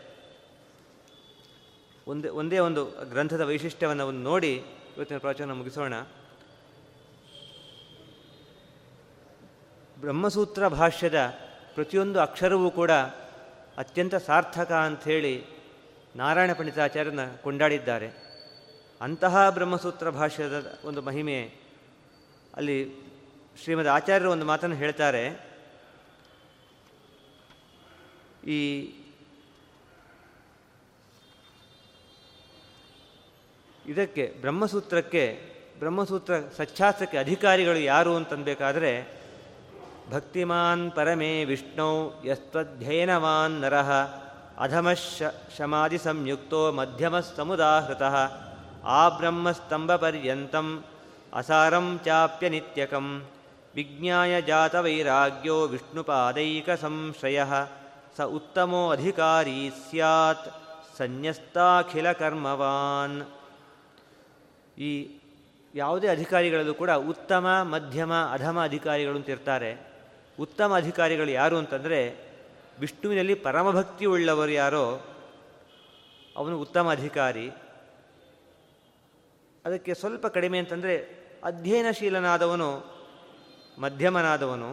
ಒಂದೇ ಒಂದೇ ಒಂದು ಗ್ರಂಥದ ವೈಶಿಷ್ಟ್ಯವನ್ನು ಒಂದು ನೋಡಿ ಇವತ್ತಿನ ಪ್ರವಚನ ಮುಗಿಸೋಣ. ಬ್ರಹ್ಮಸೂತ್ರ ಭಾಷ್ಯದ ಪ್ರತಿಯೊಂದು ಅಕ್ಷರವೂ ಕೂಡ ಅತ್ಯಂತ ಸಾರ್ಥಕ ಅಂಥೇಳಿ ನಾರಾಯಣ ಪಂಡಿತಾಚಾರ್ಯನ ಕೊಂಡಾಡಿದ್ದಾರೆ. ಅಂತಹ ಬ್ರಹ್ಮಸೂತ್ರ ಭಾಷ್ಯದ ಒಂದು ಮಹಿಮೆ ಅಲ್ಲಿ ಶ್ರೀಮದ್ ಆಚಾರ್ಯರು ಒಂದು ಮಾತನ್ನು ಹೇಳ್ತಾರೆ. ಈ ಇದಕ್ಕೆ ಬ್ರಹ್ಮಸೂತ್ರಕ್ಕೆ ಬ್ರಹ್ಮಸೂತ್ರ ಸಚ್ಛಾಸ್ತ್ರಕ್ಕೆ ಅಧಿಕಾರಿಗಳು ಯಾರು ಅಂತನ್ಬೇಕಾದ್ರೆ ಭಕ್ತಿಮಾನ್ ಪರಮೇ ವಿಷ್ಣೌ ಯಸ್ತ್ವಧ್ಯಯನವಾನ್ ನರಃ ಅಧಮಶ ಶಮಾಧಿ ಸಂಯುಕ್ತೋ ಮಧ್ಯಮ ಸಮುದಾಹೃತಃ, ಆ ಬ್ರಹ್ಮಸ್ತಂಭಪರ್ಯಂತಂ ಅಸಾರಂ ಚಾಪ್ಯ ನಿತ್ಯಕಂ, ವಿಜ್ಞಾಯ ಜಾತವೈರಾಗ್ಯೋ ವಿಷ್ಣುಪಾದೈಕ ಸಂಶ್ರಯ, ಸ ಉತ್ತಮೋ ಅಧಿಕಾರಿ ಸ್ಯಾತ್, ಸನ್ಯಸ್ತಾಖಿಲ ಕರ್ಮವಾನ್. ಈ ಯಾವುದೇ ಅಧಿಕಾರಿಗಳಲ್ಲೂ ಕೂಡ ಉತ್ತಮ, ಮಧ್ಯಮ, ಅಧಮ ಅಧಿಕಾರಿಗಳು ಅಂತ ಇರ್ತಾರೆ. ಉತ್ತಮ ಅಧಿಕಾರಿಗಳು ಯಾರು ಅಂತಂದರೆ ವಿಷ್ಣುವಿನಲ್ಲಿ ಪರಮಭಕ್ತಿ ಉಳ್ಳವರು ಯಾರೋ ಅವನು ಉತ್ತಮ ಅಧಿಕಾರಿ. ಅದಕ್ಕೆ ಸ್ವಲ್ಪ ಕಡಿಮೆ ಅಂತಂದರೆ ಅಧ್ಯಯನಶೀಲನಾದವನು, ಮಧ್ಯಮನಾದವನು.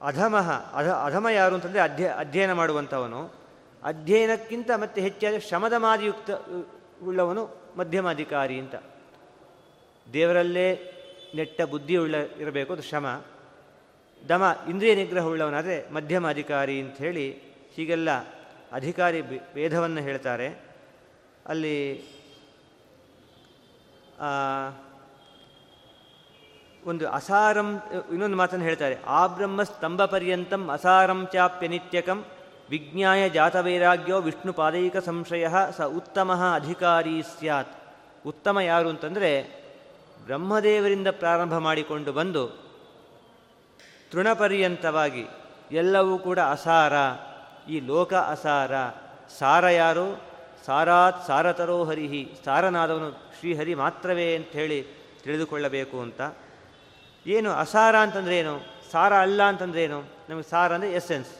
ಅಧಮಃ ಅಧ, ಅಧಮ ಯಾರು ಅಂತಂದರೆ ಅಧ್ಯ ಅಧ್ಯಯನ ಮಾಡುವಂಥವನು. ಅಧ್ಯಯನಕ್ಕಿಂತ ಮತ್ತೆ ಹೆಚ್ಚಾದ ಶ್ರಮದ ಮಾದಿಯುಕ್ತ ಉಳ್ಳವನು ಮಧ್ಯಮಾಧಿಕಾರಿ ಅಂತ. ದೇವರಲ್ಲೇ ನೆಟ್ಟ ಬುದ್ಧಿ ಉಳ್ಳ ಇರಬೇಕು ಅದು ಶ್ರಮ. ದಮ, ಇಂದ್ರಿಯ ನಿಗ್ರಹವುಳ್ಳವನಾದರೆ ಮಧ್ಯಮ ಅಧಿಕಾರಿ ಅಂಥೇಳಿ ಹೀಗೆಲ್ಲ ಅಧಿಕಾರಿ ಭೇದವನ್ನು ಹೇಳ್ತಾರೆ. ಅಲ್ಲಿ ಒಂದು ಅಸಾರಂ, ಇನ್ನೊಂದು ಮಾತನ್ನು ಹೇಳ್ತಾರೆ. ಆ ಬ್ರಹ್ಮ ಸ್ತಂಭ ಪರ್ಯಂತಂ ಅಸಾರಂ ಚಾಪ್ಯ ನಿತ್ಯಕಂ ವಿಜ್ಞಾಯ ಜಾತವೈರಾಗ್ಯೋ ವಿಷ್ಣು ಪಾದೈಕ ಸಂಶಯ ಸ ಉತ್ತಮ ಅಧಿಕಾರಿ ಸ್ಯಾತ್. ಉತ್ತಮ ಯಾರು ಅಂತಂದರೆ ಬ್ರಹ್ಮದೇವರಿಂದ ಪ್ರಾರಂಭ ಮಾಡಿಕೊಂಡು ಬಂದು ತೃಣಪರ್ಯಂತವಾಗಿ ಎಲ್ಲವೂ ಕೂಡ ಅಸಾರ, ಈ ಲೋಕ ಅಸಾರ. ಸಾರ ಯಾರು? ಸಾರಾತ್ ಸಾರತರೋ ಹರಿಹಿ. ಸಾರನಾದವನು ಶ್ರೀಹರಿ ಮಾತ್ರವೇ ಅಂತ ಹೇಳಿ ತಿಳಿದುಕೊಳ್ಳಬೇಕು ಅಂತ. ಏನು ಅಸಾರ ಅಂತಂದ್ರೆ ಏನು ಸಾರ ಅಲ್ಲ ಅಂತಂದ್ರೆ ಏನು ನಮಗೆ ಸಾರ ಅಂದರೆ ಎಸ್ಸೆನ್ಸ್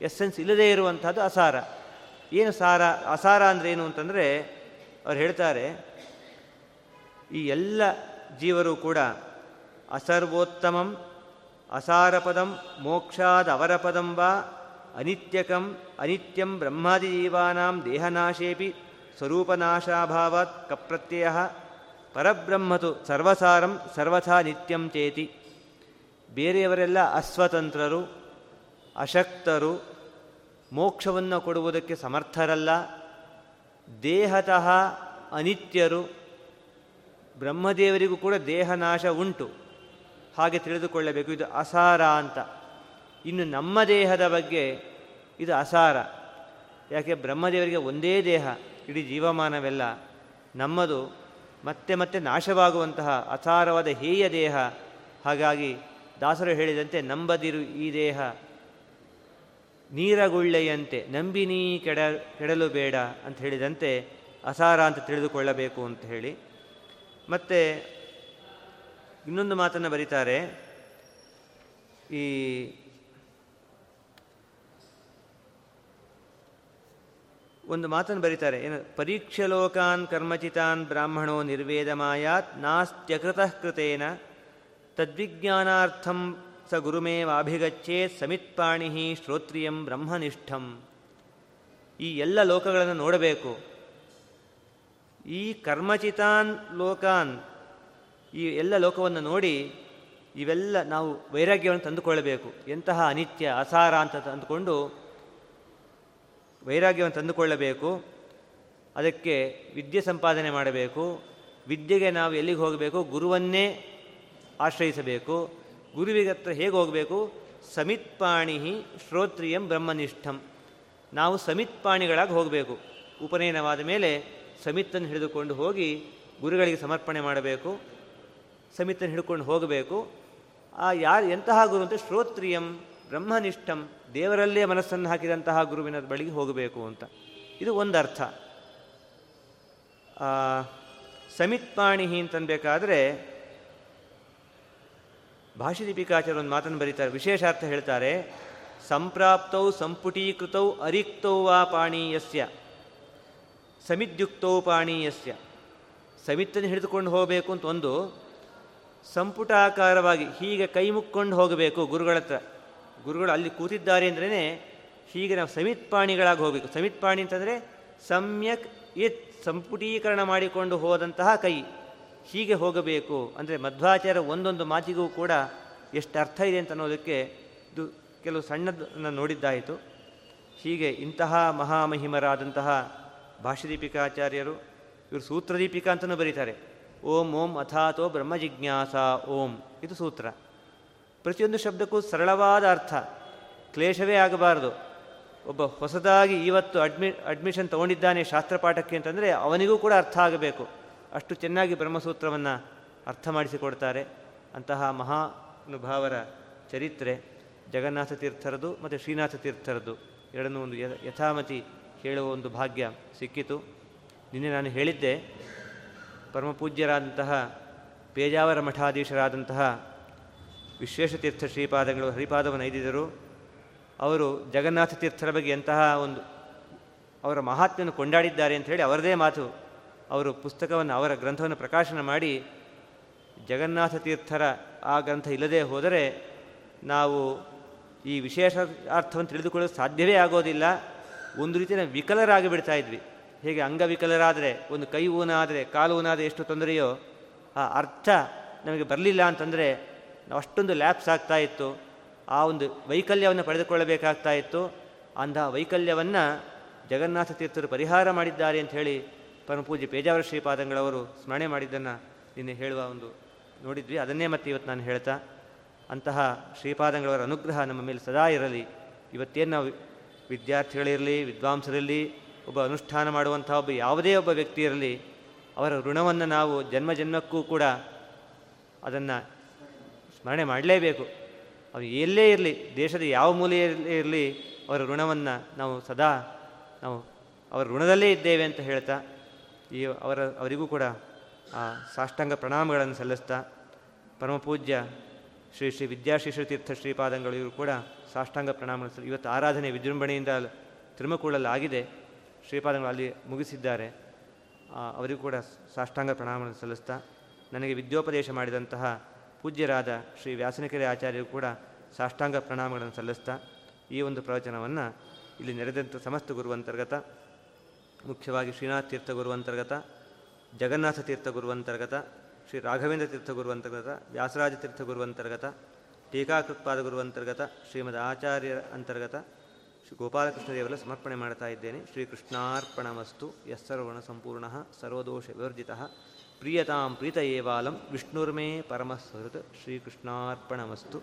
ಎಸ್ಸೆನ್ಸ್ ಇಲ್ಲದೇ ಇರುವಂಥದ್ದು ಅಸಾರ. ಏನು ಸಾರ? ಅಸಾರ ಅಂದ್ರೇನು ಅಂತಂದರೆ, ಅವ್ರು ಹೇಳ್ತಾರೆ, ಈ ಎಲ್ಲ ಜೀವರು ಕೂಡ ಅಸರ್ವೋತ್ತಮಂ, ಅಸಾರಪದಂ, ಮೋಕ್ಷಾದ ಅವರಪದಂ ವಾ ಅನಿತ್ಯಕಂ, ಅನಿತ್ಯಂ ಬ್ರಹ್ಮಾದಿಜೀವಾನಾಂ ದೇಹನಾಶೇಪಿ ಸ್ವರೂಪನಾಶಾಭಾವಾತ್ ಕಪ್ರತ್ಯಯ ಪರಬ್ರಹ್ಮತು ಸರ್ವಸಾರಂ ಸರ್ವಥಾ ನಿತ್ಯಂ ಚೇತಿ. ಬೇರೆಯವರೆಲ್ಲ ಅಸ್ವತಂತ್ರರು, ಅಶಕ್ತರು, ಮೋಕ್ಷವನ್ನು ಕೊಡುವುದಕ್ಕೆ ಸಮರ್ಥರಲ್ಲ. ದೇಹತಃ ಅನಿತ್ಯರು ಬ್ರಹ್ಮದೇವರಿಗೂ ಕೂಡ ದೇಹನಾಶ ಉಂಟು. ಹಾಗೆ ತಿಳಿದುಕೊಳ್ಳಬೇಕು, ಇದು ಅಸಾರ ಅಂತ. ಇನ್ನು ನಮ್ಮ ದೇಹದ ಬಗ್ಗೆ ಇದು ಅಸಾರ. ಯಾಕೆ, ಬ್ರಹ್ಮದೇವರಿಗೆ ಒಂದೇ ದೇಹ, ಇಡೀ ಜೀವಮಾನವೆಲ್ಲ. ನಮ್ಮದು ಮತ್ತೆ ಮತ್ತೆ ನಾಶವಾಗುವಂತಹ ಅಸಾರವಾದ ಹೇಯ ದೇಹ. ಹಾಗಾಗಿ ದಾಸರು ಹೇಳಿದಂತೆ, ನಂಬದಿರು ಈ ದೇಹ. ನೀರಗುಳ್ಳೆಯಂತೆ, ನಂಬಿನೀ ಕೆಡ, ಕೆಡಲು ಬೇಡ ಅಂತ ಹೇಳಿದಂತೆ ಅಸಾರ ಅಂತ ತಿಳಿದುಕೊಳ್ಳಬೇಕು ಅಂತ ಹೇಳಿ ಮತ್ತು ಇನ್ನೊಂದು ಮಾತನ್ನು ಬರೀತಾರೆ. ಈ ಒಂದು ಮಾತನ್ನು ಬರೀತಾರೆ. ಏನು? ಪರೀಕ್ಷಲೋಕಾನ್ ಕರ್ಮಚಿತಾನ್ ಬ್ರಾಹ್ಮಣೋ ನಿರ್ವೇದ ಮಾಯಾತ್ ನಾಸ್ತ್ಯಕೃತಃ ಕೃತೇನ ತದ್ವಿಜ್ಞಾನಾರ್ಥಂ ಸ ಗುರುಮೇವಾಭಿಗಚ್ಚೇತ್ ಸಮಿತ್ಪಾಣಿ ಶ್ರೋತ್ರಿಯಂ ಬ್ರಹ್ಮನಿಷ್ಠಂ. ಈ ಎಲ್ಲ ಲೋಕಗಳನ್ನು ನೋಡಬೇಕು. ಈ ಕರ್ಮಚಿತಾನ್ ಲೋಕಾನ್, ಈ ಎಲ್ಲ ಲೋಕವನ್ನು ನೋಡಿ ಇವೆಲ್ಲ ನಾವು ವೈರಾಗ್ಯವನ್ನು ತಂದುಕೊಳ್ಳಬೇಕು. ಎಂತಹ ಅನಿತ್ಯ, ಅಸಾರ ಅಂತ ತಂದುಕೊಂಡು ವೈರಾಗ್ಯವನ್ನು ತಂದುಕೊಳ್ಳಬೇಕು. ಅದಕ್ಕೆ ವಿದ್ಯೆ ಸಂಪಾದನೆ ಮಾಡಬೇಕು. ವಿದ್ಯೆಗೆ ನಾವು ಎಲ್ಲಿಗೆ ಹೋಗಬೇಕು? ಗುರುವನ್ನೇ ಆಶ್ರಯಿಸಬೇಕು. ಗುರುವಿಗೆ ಹತ್ರ ಹೇಗೆ ಹೋಗಬೇಕು? ಸಮಿತ್ಪಾಣಿ ಶ್ರೋತ್ರಿಯಂ ಬ್ರಹ್ಮನಿಷ್ಠಂ. ನಾವು ಸಮಿತ್ಪಾಣಿಗಳಾಗಿ ಹೋಗಬೇಕು. ಉಪನಯನವಾದ ಮೇಲೆ ಸಮಿತ್ತನ್ನು ಹಿಡಿದುಕೊಂಡು ಹೋಗಿ ಗುರುಗಳಿಗೆ ಸಮರ್ಪಣೆ ಮಾಡಬೇಕು ಸಮಿತನ್ನು ಹಿಡ್ಕೊಂಡು ಹೋಗಬೇಕು. ಆ ಯಾರು ಎಂತಹ ಗುರು ಅಂತ ಶ್ರೋತ್ರಿಯಂ, ಬ್ರಹ್ಮನಿಷ್ಠಂ, ದೇವರಲ್ಲೇ ಮನಸ್ಸನ್ನು ಹಾಕಿದಂತಹ ಗುರುವಿನ ಬಳಿಗೆ ಹೋಗಬೇಕು ಅಂತ. ಇದು ಒಂದು ಅರ್ಥ ಸಮಿತ್ಪಾಣಿ ಅಂತನ್ಬೇಕಾದ್ರೆ ಭಾಷಿದೀಪಿಕಾಚಾರ್ಯ ಒಂದು ಮಾತನ್ನು ಬರೀತಾರೆ, ವಿಶೇಷಾರ್ಥ ಹೇಳ್ತಾರೆ, ಸಂಪ್ರಾಪ್ತೌ ಸಂಪುಟೀಕೃತೌ ಅರಿಕ್ತೌ ವಾ ಪಾಣೀಯಸ್ಯ. ಸಮಿದ್ಯುಕ್ತೌ ಪಾಣೀಯಸ್ಯ ಸಮಿತ್ತನ್ನು ಹಿಡಿದುಕೊಂಡು ಹೋಗಬೇಕು ಅಂತ ಒಂದು ಸಂಪುಟಾಕಾರವಾಗಿ ಹೀಗೆ ಕೈ ಮುಕ್ಕೊಂಡು ಹೋಗಬೇಕು ಗುರುಗಳ ಹತ್ರ. ಗುರುಗಳು ಅಲ್ಲಿ ಕೂತಿದ್ದಾರೆ ಅಂದ್ರೇ ಹೀಗೆ ನಾವು ಸಮಿತ್ಪಾಣಿಗಳಾಗಿ ಹೋಗಬೇಕು. ಸಮಿತ್ಪಾಣಿ ಅಂತಂದರೆ ಸಮ್ಯಕ್ ಇತ್ ಸಂಪುಟೀಕರಣ ಮಾಡಿಕೊಂಡು ಹೋದಂತಹ ಕೈ. ಹೀಗೆ ಹೋಗಬೇಕು ಅಂದರೆ ಮಧ್ವಾಚಾರ್ಯ ಒಂದೊಂದು ಮಾತಿಗೂ ಕೂಡ ಎಷ್ಟು ಅರ್ಥ ಇದೆ ಅಂತ ಅನ್ನೋದಕ್ಕೆ ಇದು ಕೆಲವು ಸಣ್ಣದನ್ನು ನೋಡಿದ್ದಾಯಿತು. ಹೀಗೆ ಇಂತಹ ಮಹಾಮಹಿಮರಾದಂತಹ ಭಾಷ್ಯದೀಪಿಕಾಚಾರ್ಯರು ಇವರು ಸೂತ್ರದೀಪಿಕಾ ಅಂತಲೂ ಬರೀತಾರೆ. ಓಂ ಓಂ, ಅಥಾತೋ ಬ್ರಹ್ಮಜಿಜ್ಞಾಸ ಓಂ ಇದು ಸೂತ್ರ. ಪ್ರತಿಯೊಂದು ಶಬ್ದಕ್ಕೂ ಸರಳವಾದ ಅರ್ಥ. ಕ್ಲೇಶವೇ ಆಗಬಾರದು. ಒಬ್ಬ ಹೊಸದಾಗಿ ಇವತ್ತು ಅಡ್ಮಿ, ಅಡ್ಮಿಷನ್ ತೊಗೊಂಡಿದ್ದಾನೆ ಶಾಸ್ತ್ರಪಾಠಕ್ಕೆ ಅಂತಂದರೆ ಅವನಿಗೂ ಕೂಡ ಅರ್ಥ ಆಗಬೇಕು. ಅಷ್ಟು ಚೆನ್ನಾಗಿ ಬ್ರಹ್ಮಸೂತ್ರವನ್ನು ಅರ್ಥ ಮಾಡಿಸಿಕೊಡ್ತಾರೆ. ಅಂತಹ ಮಹಾನುಭಾವರ ಚರಿತ್ರೆ ಜಗನ್ನಾಥ ತೀರ್ಥರದು ಮತ್ತು ಶ್ರೀನಾಥ ತೀರ್ಥರದು. ಎರಡನ್ನೂ ಒಂದು ಯಥಾಮತಿ ಹೇಳುವ ಒಂದು ಭಾಗ್ಯ ಸಿಕ್ಕಿತು. ನಿನ್ನೆ ನಾನು ಹೇಳಿದ್ದೆ, ಪರಮಪೂಜ್ಯರಾದಂತಹ ಪೇಜಾವರ ಮಠಾಧೀಶರಾದಂತಹ ವಿಶ್ವೇಶತೀರ್ಥ ಶ್ರೀಪಾದಗಳು ಹರಿಪಾದವನ್ನು ಐದಿದರು. ಅವರು ಜಗನ್ನಾಥ ತೀರ್ಥರ ಬಗ್ಗೆ ಎಂತಹ ಒಂದು ಅವರ ಮಹಾತ್ಮೆಯನ್ನು ಕೊಂಡಾಡಿದ್ದಾರೆ ಅಂತ ಹೇಳಿ ಅವರದೇ ಮಾತು. ಅವರು ಪುಸ್ತಕವನ್ನು, ಅವರ ಗ್ರಂಥವನ್ನು ಪ್ರಕಾಶನ ಮಾಡಿ ಜಗನ್ನಾಥ ತೀರ್ಥರ ಆ ಗ್ರಂಥ ಇಲ್ಲದೆ ಹೋದರೆ ನಾವು ಈ ವಿಶೇಷ ಅರ್ಥವನ್ನು ತಿಳಿದುಕೊಳ್ಳಲು ಸಾಧ್ಯವೇ ಆಗೋದಿಲ್ಲ. ಒಂದು ರೀತಿಯ ವಿಕಲರಾಗಿ ಬಿಡ್ತಾ ಇದ್ವಿ. ಹೇಗೆ ಅಂಗವಿಕಲರಾದರೆ ಒಂದು ಕೈ ಊನಾದರೆ, ಕಾಲು ಊನಾದರೆ ಎಷ್ಟು ತೊಂದರೆಯೋ, ಆ ಅರ್ಥ ನಮಗೆ ಬರಲಿಲ್ಲ ಅಂತಂದರೆ ನಾವು ಅಷ್ಟೊಂದು ಲ್ಯಾಪ್ಸ್ ಆಗ್ತಾ ಇತ್ತು. ಆ ಒಂದು ವೈಕಲ್ಯವನ್ನು ಪಡೆದುಕೊಳ್ಳಬೇಕಾಗ್ತಾ ಇತ್ತು. ಅಂತಹ ವೈಕಲ್ಯವನ್ನು ಜಗನ್ನಾಥ ತೀರ್ಥರು ಪರಿಹಾರ ಮಾಡಿದ್ದಾರೆ ಅಂತ ಹೇಳಿ ಪರಮಪೂಜೆ ಪೇಜಾವರ ಶ್ರೀಪಾದಂಗಳವರು ಸ್ಮರಣೆ ಮಾಡಿದ್ದನ್ನು ನಿನ್ನೆ ಹೇಳುವ ಒಂದು ನೋಡಿದ್ವಿ. ಅದನ್ನೇ ಮತ್ತೆ ಇವತ್ತು ನಾನು ಹೇಳ್ತಾ, ಅಂತಹ ಶ್ರೀಪಾದಂಗಳವರ ಅನುಗ್ರಹ ನಮ್ಮ ಮೇಲೆ ಸದಾ ಇರಲಿ. ಇವತ್ತೇನು ನಾವು ವಿದ್ಯಾರ್ಥಿಗಳಿರಲಿ ವಿದ್ವಾಂಸರಲ್ಲಿ ಒಬ್ಬ ಅನುಷ್ಠಾನ ಮಾಡುವಂಥ ಒಬ್ಬ ಯಾವುದೇ ಒಬ್ಬ ವ್ಯಕ್ತಿ ಇರಲಿ ಅವರ ಋಣವನ್ನು ನಾವು ಜನ್ಮ ಜನ್ಮಕ್ಕೂ ಕೂಡ ಅದನ್ನು ಸ್ಮರಣೆ ಮಾಡಲೇಬೇಕು. ಅವು ಎಲ್ಲೇ ಇರಲಿ, ದೇಶದ ಯಾವ ಮೂಲೆಯಲ್ಲಿ ಇರಲಿ, ಅವರ ಋಣವನ್ನು ನಾವು ಸದಾ ನಾವು ಅವರ ಋಣದಲ್ಲೇ ಇದ್ದೇವೆ ಅಂತ ಹೇಳ್ತಾ, ಈ ಅವರ, ಅವರಿಗೂ ಕೂಡ ಆ ಸಾಷ್ಟಾಂಗ ಪ್ರಣಾಮಗಳನ್ನು ಸಲ್ಲಿಸ್ತಾ, ಪರಮಪೂಜ್ಯ ಶ್ರೀ ಶ್ರೀ ವಿದ್ಯಾಶ್ರೀ ತೀರ್ಥ ಶ್ರೀಪಾದಂಗಳು ಇವರು ಕೂಡ ಸಾಷ್ಟಾಂಗ ಪ್ರಣಾಮ ಇವತ್ತು ಆರಾಧನೆ ವಿಜೃಂಭಣೆಯಿಂದ ತಿರುಮಕೂಳಲ್ಲಿ ಆಗಿದೆ ಶ್ರೀಪಾದಂಗಳು ಅಲ್ಲಿ ಮುಗಿಸಿದ್ದಾರೆ. ಅವರಿಗೂ ಕೂಡ ಸಾಷ್ಟಾಂಗ ಪ್ರಣಾಮ ಸಲ್ಲಿಸ್ತಾ, ನನಗೆ ವಿದ್ಯೋಪದೇಶ ಮಾಡಿದಂತಹ ಪೂಜ್ಯರಾದ ಶ್ರೀ ವ್ಯಾಸನಕೆರೆ ಆಚಾರ್ಯರು ಕೂಡ ಸಾಷ್ಟಾಂಗ ಪ್ರಣಾಮಗಳನ್ನು ಸಲ್ಲಿಸ್ತಾ, ಈ ಒಂದು ಪ್ರವಚನವನ್ನು ಇಲ್ಲಿ ನೆರೆದಂಥ ಸಮಸ್ತ ಗುರುವಂತರ್ಗತ, ಮುಖ್ಯವಾಗಿ ಶ್ರೀನಾಥ ತೀರ್ಥ ಗುರುವಂತರ್ಗತ, ಜಗನ್ನಾಥ ತೀರ್ಥ ಗುರುವಂತರ್ಗತ, ಶ್ರೀ ರಾಘವೇಂದ್ರ ತೀರ್ಥ ಗುರುವಂತರ್ಗತ, ವ್ಯಾಸರಾಜ ತೀರ್ಥ ಗುರುವಂತರ್ಗತ ಟೀಕಾಕೃತ್ಪಾದ ಗುರುವಂತರ್ಗತ ಶ್ರೀಮದ್ ಆಚಾರ್ಯರ ಅಂತರ್ಗತ ಶ್ರೀ ಗೋಪಾಲಕೃಷ್ಣ ದೇವರ ಸಮರ್ಪಣೆ ಮಾಡ್ತಾ ಇದ್ದೇನೆ. ಶ್ರೀಕೃಷ್ಣಾರ್ಪಣಮಸ್ತು ಯಸ್ಸರ್ವಣ ಸಂಪೂರ್ಣ ಸರ್ವದೋಷ ವಿವರ್ಜಿತ. ಪ್ರಿಯತಾಂ ಪ್ರೀತ ಏವಾಲಂ ವಿಷ್ಣುರ್ಮೇ ಪರಮಸ್ವೃತ್ ಶ್ರೀಕೃಷ್ಣಾರ್ಪಣಮಸ್ತು.